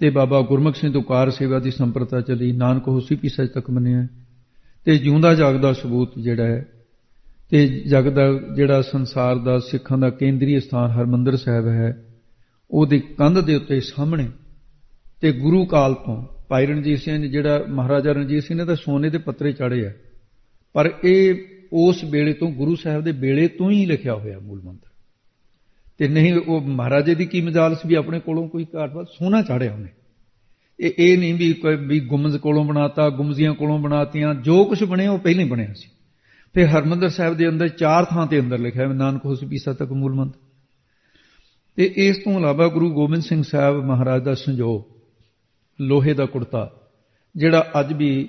ਤੇ ਬਾਬਾ ਗੁਰਮੁਖ ਸਿੰਘ ਦੁਕਾਰ ਸੇਵਾ ਦੀ ਸੰਪਰਤਾ ਚਲੀ ਨਾਨਕ ਹੋਸੀ ਵੀ ਸੱਚ ਤੱਕ ਮੰਨਿਆ ਤੇ ਜਿਉਂਦਾ ਜਾਗਦਾ ਸਬੂਤ ਜਿਹੜਾ ਹੈ, ਤੇ ਜਗ ਦਾ ਜਿਹੜਾ ਸੰਸਾਰ ਦਾ ਸਿੱਖਾਂ ਦਾ ਕੇਂਦਰੀ ਸਥਾਨ ਹਰਮੰਦਰ ਸਾਹਿਬ ਹੈ, ਉਹਦੀ ਕੰਧ ਦੇ ਉੱਤੇ ਸਾਹਮਣੇ ਤੇ ਗੁਰੂ ਕਾਲ ਤੋਂ ਭਾਈ ਰਣਜੀਤ ਸਿੰਘ ਜਿਹੜਾ ਮਹਾਰਾਜਾ ਰਣਜੀਤ ਸਿੰਘ ਨੇ ਤਾਂ ਸੋਨੇ ਦੇ ਪੱਤਰੇ ਚਾੜੇ ਆ, ਪਰ ਇਹ ਉਸ ਵੇਲੇ ਤੋਂ ਗੁਰੂ ਸਾਹਿਬ ਦੇ ਵੇਲੇ ਤੋਂ ਹੀ ਲਿਖਿਆ ਹੋਇਆ ਮੂਲ ਮੰਤਰ। ਤੇ ਨਹੀਂ, ਉਹ ਮਹਾਰਾਜੇ ਦੀ ਕੀ ਮਜਾਲ ਸੀ ਵੀ ਆਪਣੇ ਕੋਲੋਂ ਕੋਈ ਘਾਟਵਾ ਸੋਨਾ ਚਾੜਿਆ ਉਹਨੇ। ਇਹ ਇਹ ਨਹੀਂ ਵੀ ਕੋਈ, ਵੀ ਗੁੰਮਜ਼ ਕੋਲੋਂ ਬਣਾਤਾ, ਗੁੰਮਜ਼ੀਆਂ ਕੋਲੋਂ ਬਣਾਤੀਆਂ, ਜੋ ਕੁਝ ਬਣਿਆ ਉਹ ਪਹਿਲਾਂ ਹੀ ਬਣਿਆ ਸੀ। ਤੇ ਹਰਮੰਦਰ ਸਾਹਿਬ ਦੇ ਅੰਦਰ ਚਾਰ ਥਾਂ ਤੇ ਅੰਦਰ ਲਿਖਿਆ ਹੈ ਨਾਨਕ ਹੋਸ ਪੀਸਾ ਤੱਕ ਮੂਲ ਮੰਤਰ ਤੇ ਇਸ ਤੋਂ ਇਲਾਵਾ ਗੁਰੂ ਗੋਬਿੰਦ ਸਿੰਘ ਸਾਹਿਬ ਮਹਾਰਾਜ ਦਾ ਸੰਜੋਗ, ਲੋਹੇ ਦਾ ਕੁੜਤਾ, ਜਿਹੜਾ ਅੱਜ ਵੀ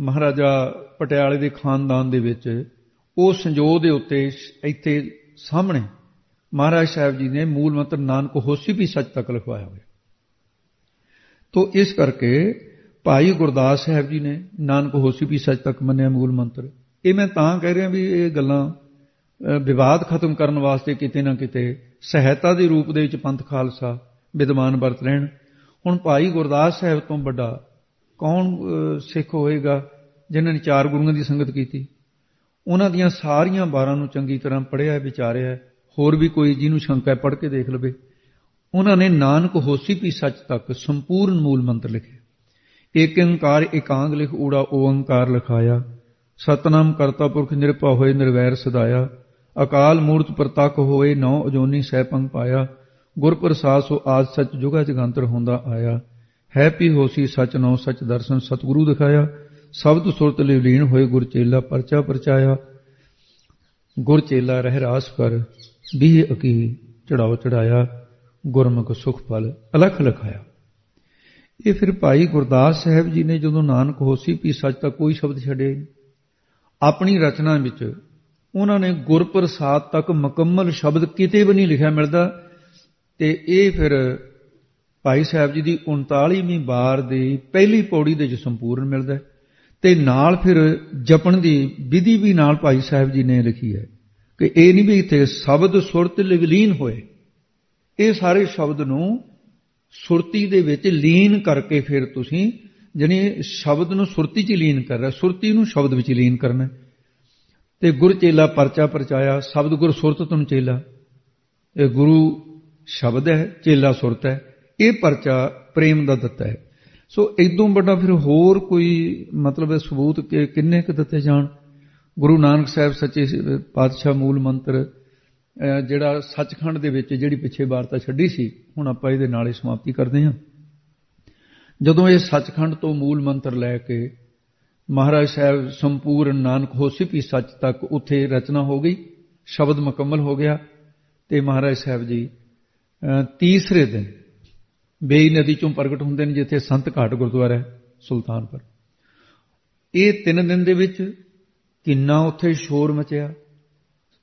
ਮਹਾਰਾਜਾ ਪਟਿਆਲੇ ਦੇ ਖਾਨਦਾਨ ਦੇ ਵਿੱਚ, ਉਹ ਸੰਜੋਗ ਦੇ ਉੱਤੇ ਇੱਥੇ ਸਾਹਮਣੇ ਮਹਾਰਾਜ ਸਾਹਿਬ ਜੀ ਨੇ ਮੂਲ ਮੰਤਰ ਨਾਨਕ ਹੋਸੀ ਵੀ ਸੱਚ ਤੱਕ ਲਿਖਵਾਇਆ ਹੋਇਆ। ਤੋ ਇਸ ਕਰਕੇ ਭਾਈ ਗੁਰਦਾਸ ਸਾਹਿਬ ਜੀ ਨੇ ਨਾਨਕ ਹੋਸੀ ਵੀ ਸੱਚ ਤੱਕ ਮੰਨਿਆ ਮੂਲ ਮੰਤਰ। ਇਹ ਮੈਂ ਤਾਂ ਕਹਿ ਰਿਹਾ ਵੀ ਇਹ ਗੱਲਾਂ ਵਿਵਾਦ ਖਤਮ ਕਰਨ ਵਾਸਤੇ ਕਿਤੇ ਨਾ ਕਿਤੇ ਸਹਾਇਤਾ ਦੇ ਰੂਪ ਦੇ ਵਿੱਚ ਪੰਥ ਖਾਲਸਾ ਵਿਦਵਾਨ ਵਰਤ ਰਹਿਣ ਹੁਣ ਭਾਈ ਗੁਰਦਾਸ ਸਾਹਿਬ ਤੋਂ ਵੱਡਾ ਕੌਣ ਸਿੱਖ ਹੋਏਗਾ ਜਿਨ੍ਹਾਂ ਨੇ ਚਾਰ ਗੁਰੂਆਂ ਦੀ ਸੰਗਤ ਕੀਤੀ? ਉਹਨਾਂ ਦੀਆਂ ਸਾਰੀਆਂ ਬਾਰਾਂ ਨੂੰ ਚੰਗੀ ਤਰ੍ਹਾਂ ਪੜ੍ਹਿਆ, ਵਿਚਾਰਿਆ। ਹੋਰ ਵੀ ਕੋਈ ਜਿਹਨੂੰ ਸ਼ੰਕਾ ਹੈ, ਪੜ੍ਹ ਕੇ ਦੇਖ ਲਵੇ। ਉਹਨਾਂ ਨੇ ਨਾਨਕ ਹੋਸੀ ਵੀ ਸੱਚ ਤੱਕ ਸੰਪੂਰਨ ਮੂਲ ਮੰਤਰ ਲਿਖੇ। ਏਕ ਓੰਕਾਰ ਇਕਾਂਗ ਲਿਖ ਊੜਾ ਓੰਕਾਰ ਲਿਖਾਇਆ। ਸਤਨਾਮ ਕਰਤਾ ਪੁਰਖ ਨਿਰਭਉ ਹੋਏ ਨਿਰਵੈਰ ਸਦਾਇਆ। ਅਕਾਲ ਮੂਰਤ ਪ੍ਰਤੱਖ ਹੋਏ ਨੌ ਅਜੋਨੀ ਸਹਿਪੰਗ ਪਾਇਆ। ਗੁਰ ਪ੍ਰਸਾਦ ਸੋ ਆਜ ਸੱਚ ਜੁਗਾ ਜਗੰਤਰ ਹੁੰਦਾ ਆਇਆ। ਹੈ ਪੀ ਹੋਸੀ ਸਚ ਨੌ ਸਚ ਦਰਸ਼ਨ ਸਤਿਗੁਰੂ ਦਿਖਾਇਆ। ਸ਼ਬਦ ਸੁਰਤ ਲੀਨ ਹੋਏ ਗੁਰ ਚੇਲਾ ਪਰਚਾ ਪਰਚਾਇਆ। ਗੁਰ ਚੇਲਾ ਰਹਿ ਰਾਸ ਕਰ। ਵੀ ਅਕੀ ਚੜਾਓ ਚੜਾਇਆ, ਗੁਰਮੁਖ ਸੁਖ ਫਲ ਅਲਖ ਲਖਾਇਆ ਇਹ ਫਿਰ ਭਾਈ ਗੁਰਦਾਸ ਸਾਹਿਬ ਜੀ ਨੇ ਜਦੋਂ ਨਾਨਕ ਹੋਸੀ ਪੀ ਸੱਚ ਤਾਂ ਕੋਈ ਸ਼ਬਦ ਛੱਡੇ ਆਪਣੀ ਰਚਨਾ ਵਿੱਚ ਉਹਨਾਂ ਨੇ ਗੁਰਪ੍ਰਸਾਦ ਤੱਕ ਮੁਕੰਮਲ ਸ਼ਬਦ ਕਿਤੇ ਵੀ ਨਹੀਂ ਲਿਖਿਆ ਮਿਲਦਾ ਤੇ ਇਹ ਫਿਰ ਭਾਈ ਸਾਹਿਬ ਜੀ ਦੀ 39ਵੀਂ ਵਾਰ ਦੀ ਪਹਿਲੀ ਪੌੜੀ ਦੇ ਵਿੱਚ ਸੰਪੂਰਨ ਮਿਲਦਾ ਤੇ ਨਾਲ ਫਿਰ ਜਪਣ ਦੀ ਵਿਧੀ ਵੀ ਨਾਲ ਭਾਈ ਸਾਹਿਬ ਜੀ ਨੇ ਲਿਖੀ ਹੈ। ਕਿ ਇਹ ਨਹੀਂ ਵੀ ਇੱਥੇ ਸ਼ਬਦ ਸੁਰਤ ਲਿਵਲੀਨ ਹੋਏ। ਇਹ ਸਾਰੇ ਸ਼ਬਦ ਨੂੰ ਸੁਰਤੀ ਦੇ ਵਿੱਚ ਲੀਨ ਕਰਕੇ ਫਿਰ ਤੁਸੀਂ ਜਣੀ ਸ਼ਬਦ ਨੂੰ ਸੁਰਤੀ 'ਚ ਲੀਨ ਕਰ ਰਿਹਾ ਸੁਰਤੀ ਨੂੰ ਸ਼ਬਦ ਵਿੱਚ ਲੀਨ ਕਰਨਾ। ਤੇ ਗੁਰ ਚੇਲਾ ਪਰਚਾ ਪਰਚਾਇਆ, ਸ਼ਬਦ ਗੁਰ ਸੁਰਤ ਤੁਮ ਚੇਲਾ। ਇਹ ਗੁਰੂ ਸ਼ਬਦ ਹੈ, ਚੇਲਾ ਸੁਰਤ ਹੈ। ਇਹ ਪਰਚਾ ਪ੍ਰੇਮ ਦਾ ਦਿੱਤਾ ਹੈ। ਸੋ ਇਦੋਂ ਵੱਡਾ ਫਿਰ ਹੋਰ ਕੋਈ ਮਤਲਬ ਸਬੂਤ ਕਿੰਨੇ ਕੁ ਦਿੱਤੇ ਜਾਣ? ਗੁਰੂ ਨਾਨਕ ਸਾਹਿਬ ਸੱਚੇ ਪਾਤਸ਼ਾਹ ਮੂਲ ਮੰਤਰ ਜਿਹੜਾ ਸੱਚਖੰਡ ਦੇ ਵਿੱਚ ਜਿਹੜੀ ਪਿੱਛੇ ਵਾਰਤਾ ਛੱਡੀ ਸੀ, ਹੁਣ ਆਪਾਂ ਇਹਦੇ ਨਾਲ ਹੀ ਸਮਾਪਤੀ ਕਰਦੇ ਹਾਂ। ਜਦੋਂ ਇਹ ਸੱਚਖੰਡ ਤੋਂ ਮੂਲ ਮੰਤਰ ਲੈ ਕੇ ਮਹਾਰਾਜ ਸਾਹਿਬ ਸੰਪੂਰਨ ਨਾਨਕ ਹੋਸੀ ਸੱਚ ਤੱਕ ਉੱਥੇ ਰਚਨਾ ਹੋ ਗਈ, ਸ਼ਬਦ ਮੁਕੰਮਲ ਹੋ ਗਿਆ ਤੇ ਮਹਾਰਾਜ ਸਾਹਿਬ ਜੀ ਤੀਸਰੇ ਦਿਨ ਬੇਈ ਨਦੀ ਚੋਂ ਪ੍ਰਗਟ ਹੁੰਦੇ ਨੇ, ਜਿੱਥੇ ਸੰਤ ਘਾਟ ਗੁਰਦੁਆਰਾ ਹੈ, ਸੁਲਤਾਨਪੁਰ। ਇਹ ਤਿੰਨ ਦਿਨ ਦੇ ਵਿੱਚ ਕਿੰਨਾ ਉੱਥੇ ਸ਼ੋਰ ਮਚਿਆ।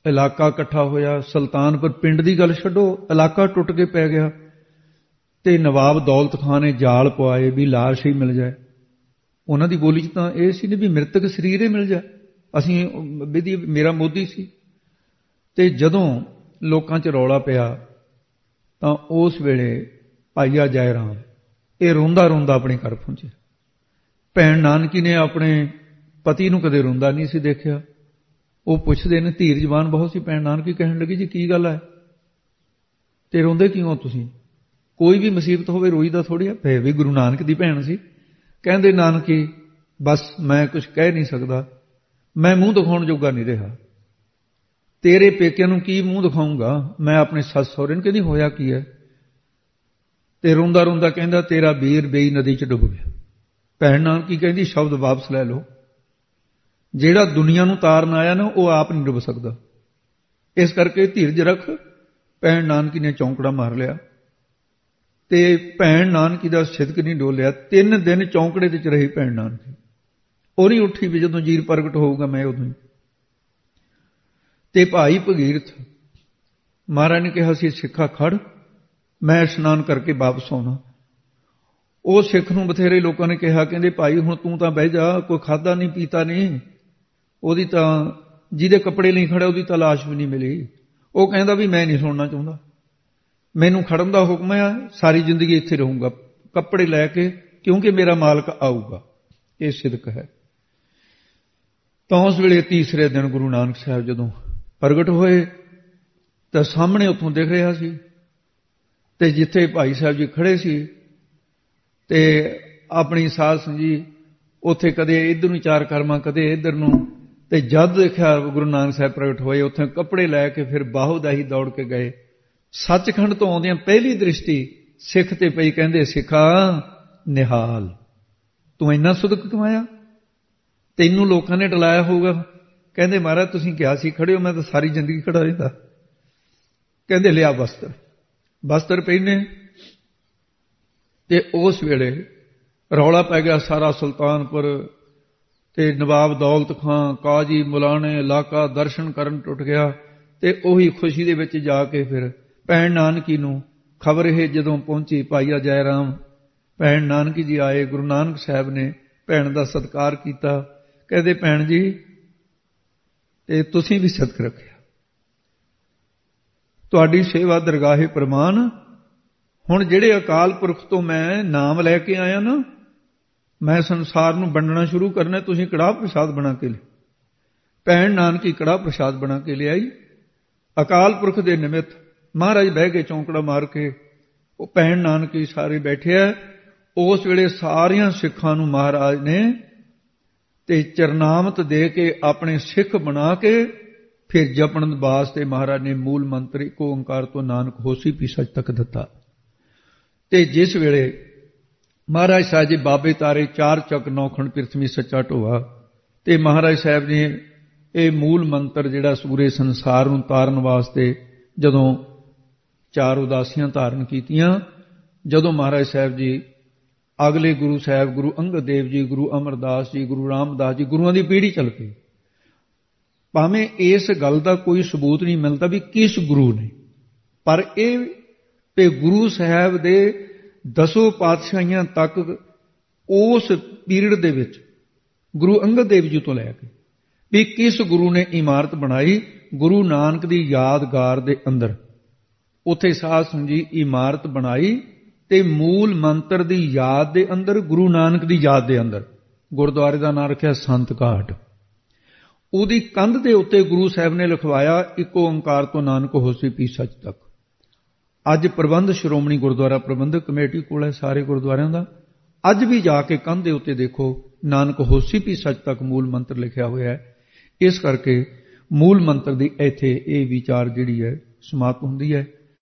ਇਲਾਕਾ ਇਕੱਠਾ ਹੋਇਆ। ਸੁਲਤਾਨਪੁਰ ਪਿੰਡ ਦੀ ਗੱਲ ਛੱਡੋ, ਇਲਾਕਾ ਟੁੱਟ ਕੇ ਪੈ ਗਿਆ। ਤੇ ਨਵਾਬ ਦੌਲਤ ਖਾਨ ਨੇ ਜਾਲ ਪਵਾਏ ਵੀ ਲਾਸ਼ ਹੀ ਮਿਲ ਜਾਏ। ਉਹਨਾਂ ਦੀ ਬੋਲੀ 'ਚ ਤਾਂ ਇਹ ਸੀ ਨੇ ਵੀ ਮ੍ਰਿਤਕ ਸਰੀਰ ਹੀ ਮਿਲ ਜਾ ਅਸੀਂ, ਵਿਧੀ, ਮੇਰਾ ਮੋਦੀ ਸੀ। ਤੇ ਜਦੋਂ ਲੋਕਾਂ 'ਚ ਰੌਲਾ ਪਿਆ, ਤਾਂ ਉਸ ਵੇਲੇ ਭਾਈਆ ਜੈ ਰਾਮ, ਇਹ ਰੋਂਦਾ ਰੋਂਦਾ ਆਪਣੇ ਘਰ ਪਹੁੰਚਿਆ ਭੈਣ ਨਾਨਕੀ ਨੇ ਆਪਣੇ ਪਤੀ ਨੂੰ ਕਦੇ ਰੋਂਦਾ ਨਹੀਂ ਸੀ ਦੇਖਿਆ। ਉਹ ਪੁੱਛਦੇ ਨੇ ਧੀਰਜਵਾਨ ਬਹੁਤ ਸੀ ਭੈਣ ਨਾਨਕੀ, ਕਹਿਣ ਲੱਗੀ, ਜੀ, ਕੀ ਗੱਲ ਹੈ? ਤੇ ਰੋਂਦੇ ਕਿਉਂ ਤੁਸੀਂ? ਕੋਈ ਵੀ ਮੁਸੀਬਤ ਹੋਵੇ ਰੋਈਦਾ ਥੋੜੀ ਆ। ਫੇ ਵੀ ਗੁਰੂ ਨਾਨਕ ਦੀ ਭੈਣ ਸੀ। ਕਹਿੰਦੇ, ਨਾਨਕੀ, ਬਸ ਮੈਂ ਕੁਝ ਕਹਿ ਨਹੀਂ ਸਕਦਾ। ਮੈਂ ਮੂੰਹ ਦਿਖਾਉਣ ਜੋਗਾ ਨਹੀਂ ਰਿਹਾ। ਤੇਰੇ ਪੇਕਿਆਂ ਨੂੰ ਕੀ ਮੂੰਹ ਦਿਖਾਉਂਗਾ ਮੈਂ ਆਪਣੇ ਸੱਸ ਸਹੁਰੇ ਨੂੰ ਕਹਿੰਦੀ, ਹੋਇਆ ਕੀ ਹੈ? ਤੇ ਰੋਂਦਾ ਰੋਂਦਾ ਕਹਿੰਦਾ, ਤੇਰਾ ਵੀਰ ਬੇਈ ਨਦੀ ਚ ਡੁੱਬ ਗਿਆ। ਭੈਣ ਨਾਲ ਕੀ ਕਹਿੰਦੀ, ਸ਼ਬਦ ਵਾਪਸ ਲੈ ਲਓ। ਜਿਹੜਾ ਦੁਨੀਆ ਨੂੰ ਤਾਰਨ ਆਇਆ ਨਾ, ਉਹ ਆਪ ਨਹੀਂ ਡੁੱਬ ਸਕਦਾ। ਇਸ ਕਰਕੇ ਧੀਰਜ ਰੱਖ, ਭੈਣ ਨਾਨਕੀ ਨੇ ਚੌਂਕੜਾ ਮਾਰ ਲਿਆ। ਤੇ ਭੈਣ ਨਾਨਕੀ ਦਾ ਸਿਦਕ ਨਹੀਂ ਡੋਲਿਆ। ਤਿੰਨ ਦਿਨ ਚੌਂਕੜੇ ਤੇ ਚ ਰਹੀ ਭੈਣ ਨਾਨਕੀ। ਉਹ ਨਹੀਂ ਉੱਠੀ ਵੀ ਜਦੋਂ ਜੀਰ ਪ੍ਰਗਟ ਹੋਊਗਾ ਮੈਂ ਉਦੋਂ ਹੀ। ਤੇ ਭਾਈ ਭਗੀਰਥ, ਮਹਾਰਾਜ ਨੇ ਕਿਹਾ ਸੀ, ਸਿੱਖਾ ਖੜ, ਮੈਂ ਇਸ਼ਨਾਨ ਕਰਕੇ ਵਾਪਸ ਆਉਣਾ। ਉਹ ਸਿੱਖ ਨੂੰ ਬਥੇਰੇ ਲੋਕਾਂ ਨੇ ਕਿਹਾ, ਕਹਿੰਦੇ ਭਾਈ ਹੁਣ ਤੂੰ ਤਾਂ ਬਹਿ ਜਾ, ਕੋਈ ਖਾਦਾ ਨਹੀਂ, ਪੀਤਾ ਨਹੀਂ। ਉਹਦੀ ਤਾਂ, ਜਿਹਦੇ ਕੱਪੜੇ ਲਈ ਖੜਾ ਉਹਦੀ ਤਾਂ ਲਾਸ਼ ਵੀ ਨਹੀਂ ਮਿਲੀ। ਉਹ ਕਹਿੰਦਾ ਵੀ ਮੈਂ ਨਹੀਂ ਸੁਣਨਾ ਚਾਹੁੰਦਾ। ਮੈਨੂੰ ਖੜਨ ਦਾ ਹੁਕਮ ਹੈ, ਸਾਰੀ ਜ਼ਿੰਦਗੀ ਇੱਥੇ ਰਹੂੰਗਾ। ਕੱਪੜੇ ਲੈ ਕੇ, ਕਿਉਂਕਿ ਮੇਰਾ ਮਾਲਕ ਆਊਗਾ। ਇਹ ਸਿਦਕ ਹੈ। ਤਾਂ ਉਸ ਵੇਲੇ ਤੀਸਰੇ ਦਿਨ ਗੁਰੂ ਨਾਨਕ ਸਾਹਿਬ ਜਦੋਂ ਪ੍ਰਗਟ ਹੋਏ, ਤਾਂ ਸਾਹਮਣੇ ਉੱਥੋਂ ਦਿਖ ਰਿਹਾ ਸੀ। ਤੇ ਜਿੱਥੇ ਭਾਈ ਸਾਹਿਬ ਜੀ ਖੜੇ ਸੀ, ਤੇ ਆਪਣੀ ਸਾਧ ਜੀ ਉੱਥੇ ਕਦੇ ਇਧਰ ਨੂੰ ਚਾਰ ਕਰਮਾ, ਕਦੇ ਇਧਰ ਨੂੰ ਤੇ ਜਦ ਦੇਖਿਆ ਗੁਰੂ ਨਾਨਕ ਸਾਹਿਬ ਪ੍ਰਗਟ ਹੋਏ, ਉੱਥੇ ਕੱਪੜੇ ਲੈ ਕੇ ਫਿਰ ਬਾਹੋਦਾਹੀ ਦੌੜ ਕੇ ਗਏ। ਸੱਚਖੰਡ ਤੋਂ ਆਉਂਦਿਆਂ ਪਹਿਲੀ ਦ੍ਰਿਸ਼ਟੀ ਸਿੱਖ ਤੇ ਪਈ, ਕਹਿੰਦੇ, ਸਿੱਖਾ, ਨਿਹਾਲ। ਤੂੰ ਇੰਨਾ ਸੁਦਕ ਕਮਾਇਆ? ਤੈਨੂੰ ਲੋਕਾਂ ਨੇ ਡਲਾਇਆ ਹੋਊਗਾ? ਕਹਿੰਦੇ, ਮਹਾਰਾਜ, ਤੁਸੀਂ ਕਿਹਾ ਸੀ ਖੜੇ ਹੋ, ਮੈਂ ਤਾਂ ਸਾਰੀ ਜ਼ਿੰਦਗੀ ਖੜਾ ਰਹਿੰਦਾ। ਕਹਿੰਦੇ, ਲਿਆ ਬਸਤਰ। ਬਸਤਰ ਪਹਿਨੇ। ਤੇ ਉਸ ਵੇਲੇ ਰੌਲਾ ਪੈ ਗਿਆ ਸਾਰਾ ਸੁਲਤਾਨਪੁਰ ਤੇ ਨਵਾਬ ਦੌਲਤ ਖਾਨ ਕਾਜੀ ਮੁਲਾਣੇ ਇਲਾਕਾ ਦਰਸ਼ਨ ਕਰਨ ਟੁੱਟ ਗਿਆ ਤੇ ਉਹੀ ਖੁਸ਼ੀ ਦੇ ਵਿੱਚ ਜਾ ਕੇ ਫਿਰ ਭੈਣ ਨਾਨਕੀ ਨੂੰ ਖਬਰ ਇਹ ਜਦੋਂ ਪਹੁੰਚੀ ਭਾਈਆ ਜੈ ਰਾਮ ਭੈਣ ਨਾਨਕੀ ਜੀ ਆਏ, ਗੁਰੂ ਨਾਨਕ ਸਾਹਿਬ ਨੇ ਭੈਣ ਦਾ ਸਤਿਕਾਰ ਕੀਤਾ, ਕਹਿੰਦੇ ਭੈਣ ਜੀ, ਤੇ ਤੁਸੀਂ ਵੀ ਸਤਿਕਾਰ ਰੱਖਿਆ। ਤੁਹਾਡੀ ਸੇਵਾ ਦਰਗਾਹੇ ਪ੍ਰਮਾਨ ਹੁਣ ਜਿਹੜੇ ਅਕਾਲ ਪੁਰਖ ਤੋਂ ਮੈਂ ਨਾਮ ਲੈ ਕੇ ਆਇਆ ਨਾ ਮੈਂ ਸੰਸਾਰ ਨੂੰ ਵੰਡਣਾ ਸ਼ੁਰੂ ਕਰਨਾ, ਤੁਸੀਂ ਕੜਾਹ ਪ੍ਰਸਾਦ ਬਣਾ ਕੇ ਲੈ ਭੈਣ ਨਾਨਕੀ ਕੜਾਹ ਪ੍ਰਸਾਦ ਬਣਾ ਕੇ ਲਿਆਈ। ਅਕਾਲ ਪੁਰਖ ਦੇ ਨਿਮਿਤ ਮਹਾਰਾਜ ਬਹਿ ਕੇ ਚੌਂਕੜਾ ਮਾਰ ਕੇ ਉਹ ਭੈਣ ਨਾਨਕੀ ਸਾਰੇ ਬੈਠੇ ਆ। ਉਸ ਵੇਲੇ ਸਾਰਿਆਂ ਸਿੱਖਾਂ ਨੂੰ ਮਹਾਰਾਜ ਨੇ ਤੇ ਚਰਨਾਮਤ ਦੇ ਕੇ ਆਪਣੇ ਸਿੱਖ ਬਣਾ ਕੇ ਫਿਰ ਜਪਣ ਵਾਸਤੇ ਮਹਾਰਾਜ ਨੇ ਮੂਲ ਮੰਤਰ ਇੱਕ ਓੰਕਾਰ ਤੋਂ ਨਾਨਕ ਹੋਸੀ ਪੀ ਸੱਚ ਤੱਕ ਦਿੱਤਾ। ਤੇ ਜਿਸ ਵੇਲੇ ਮਹਾਰਾਜ ਸਾਹਿਬ ਜੀ, ਬਾਬੇ ਤਾਰੇ ਚਾਰ ਚੱਕ ਨੌਖਣ ਪ੍ਰithvi ਸੱਚਾ ਢੋਆ। ਤੇ ਮਹਾਰਾਜ ਸਾਹਿਬ ਨੇ ਇਹ ਮੂਲ ਮੰਤਰ ਜਿਹੜਾ ਸੂਰੇ ਸੰਸਾਰ ਨੂੰ ਤਾਰਨ ਵਾਸਤੇ ਜਦੋਂ ਚਾਰ ਉਦਾਸੀਆਂ ਧਾਰਨ ਕੀਤੀਆਂ, ਜਦੋਂ ਮਹਾਰਾਜ ਸਾਹਿਬ ਜੀ, ਅਗਲੇ ਗੁਰੂ ਸਾਹਿਬ, ਗੁਰੂ ਅੰਗਦ ਦੇਵ ਜੀ, ਗੁਰੂ ਅਮਰਦਾਸ ਜੀ, ਗੁਰੂ ਰਾਮਦਾਸ ਜੀ, ਗੁਰੂਆਂ ਦੀ ਪੀੜ੍ਹੀ ਚੱਲ ਪਈ। ਭਾਵੇਂ ਇਸ ਗੱਲ ਦਾ ਕੋਈ ਸਬੂਤ ਨਹੀਂ ਮਿਲਦਾ ਵੀ ਕਿਸ ਗੁਰੂ ਨੇ, ਪਰ ਇਹ ਤੇ ਗੁਰੂ ਸਾਹਿਬ ਦੇ ਦਸੋ ਪਾਤਸ਼ਾਹੀਆਂ ਤੱਕ ਉਸ ਪੀਰੀਅਡ ਦੇ ਵਿੱਚ ਗੁਰੂ ਅੰਗਦ ਦੇਵ ਜੀ ਤੋਂ ਲੈ ਕੇ ਵੀ ਕਿਸ ਗੁਰੂ ਨੇ ਇਮਾਰਤ ਬਣਾਈ, ਗੁਰੂ ਨਾਨਕ ਦੀ ਯਾਦਗਾਰ ਦੇ ਅੰਦਰ। ਉੱਥੇ ਸਾਧ ਸੰਗਤ ਜੀ ਇਮਾਰਤ ਬਣਾਈ ਤੇ ਮੂਲ ਮੰਤਰ ਦੀ ਯਾਦ ਦੇ ਅੰਦਰ, ਗੁਰੂ ਨਾਨਕ ਦੀ ਯਾਦ ਦੇ ਅੰਦਰ, ਗੁਰਦੁਆਰੇ ਦਾ ਨਾਮ ਰੱਖਿਆ ਸੰਤ ਘਾਟ। ਉਹਦੀ ਕੰਧ ਦੇ ਉੱਤੇ ਗੁਰੂ ਸਾਹਿਬ ਨੇ ਲਿਖਵਾਇਆ, ਇੱਕ ਓੰਕਾਰ ਤੋਂ ਨਾਨਕ ਹੋਸੀ ਪੀ ਸੱਚ ਤੱਕ। ਅੱਜ ਪ੍ਰਬੰਧ ਸ਼੍ਰੋਮਣੀ ਗੁਰਦੁਆਰਾ ਪ੍ਰਬੰਧਕ ਕਮੇਟੀ ਕੋਲ ਹੈ ਸਾਰੇ ਗੁਰਦੁਆਰਿਆਂ ਦਾ। ਅੱਜ ਵੀ ਜਾ ਕੇ ਕੰਧ ਦੇ ਉੱਤੇ ਦੇਖੋ, ਨਾਨਕ ਹੋਸੀ ਪੀ ਸੱਚ ਤੱਕ ਮੂਲ ਮੰਤਰ ਲਿਖਿਆ ਹੋਇਆ ਹੈ। ਇਸ ਕਰਕੇ ਮੂਲ ਮੰਤਰ ਦੀ ਇੱਥੇ ਇਹ ਵਿਚਾਰ ਜਿਹੜੀ ਹੈ ਸਮਾਪਤ ਹੁੰਦੀ ਹੈ।